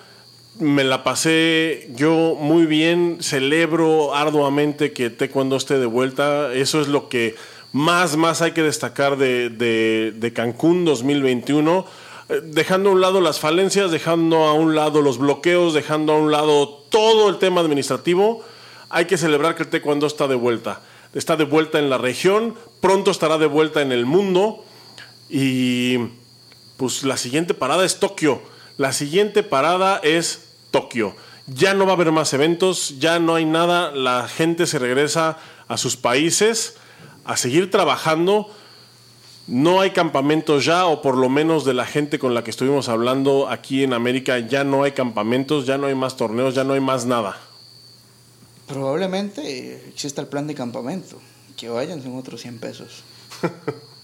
Me la pasé yo muy bien, celebro arduamente que Taekwondo esté de vuelta. Eso es lo que más, más hay que destacar de, Cancún 2021 eh, dejando a un lado las falencias, dejando a un lado los bloqueos, dejando a un lado todo el tema administrativo, hay que celebrar que el taekwondo está de vuelta. Está de vuelta en la región, pronto estará de vuelta en el mundo y pues la siguiente parada es Tokio. La siguiente parada es Tokio. Ya no va a haber más eventos, ya no hay nada, la gente se regresa a sus países a seguir trabajando. No hay campamentos ya, o por lo menos de la gente con la que estuvimos hablando aquí en América, ya no hay campamentos, ya no hay más torneos, ya no hay más nada. Probablemente exista el plan de campamento. Que vayan son otros 100 pesos.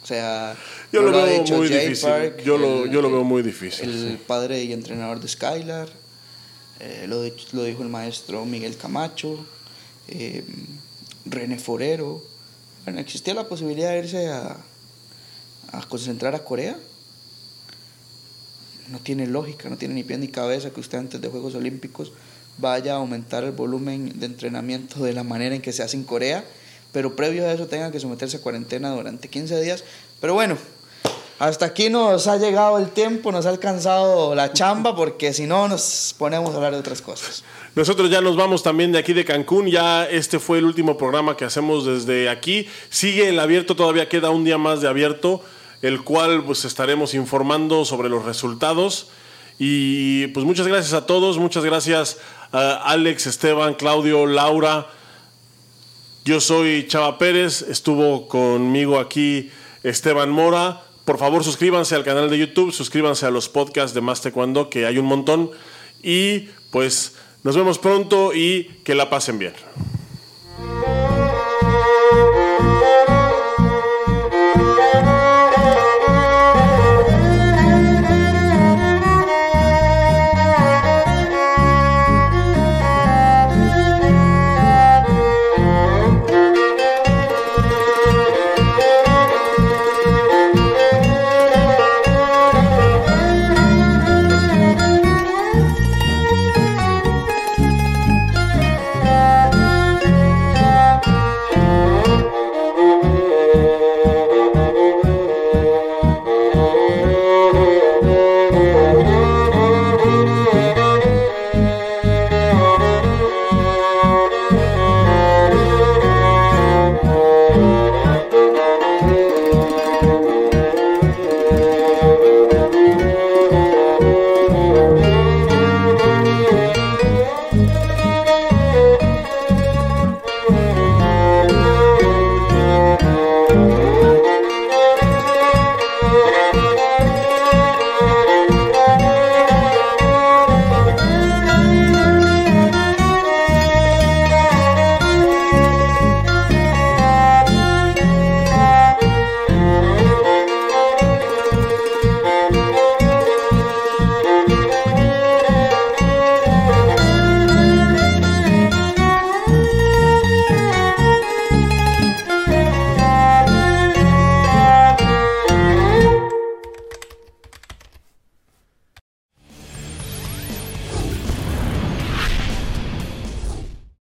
O sea, Yo lo veo muy Jay difícil. Park, Yo lo- el- yo lo veo muy difícil, El sí. padre y entrenador de Skylar. eh, lo, lo dijo el maestro Miguel Camacho. eh, René Forero. Bueno, existía la posibilidad de irse a, a concentrar a Corea. No tiene lógica, no tiene ni pie ni cabeza que usted antes de Juegos Olímpicos vaya a aumentar el volumen de entrenamiento de la manera en que se hace en Corea, pero previo a eso tenga que someterse a cuarentena durante 15 días. Pero bueno, hasta aquí nos ha llegado el tiempo, nos ha alcanzado la chamba, porque si no nos ponemos a hablar de otras cosas. Nosotros ya nos vamos también de aquí de Cancún. Ya este fue el último programa que hacemos desde aquí. Sigue el abierto, todavía queda un día más de abierto, el cual pues estaremos informando sobre los resultados. Y pues muchas gracias a todos, muchas gracias a Alex, Esteban, Claudio, Laura. Yo soy Chava Pérez, estuvo conmigo aquí Esteban Mora. Por favor, suscríbanse al canal de YouTube, suscríbanse a los podcasts de Más Taekwondo, que hay un montón. Y pues nos vemos pronto y que la pasen bien.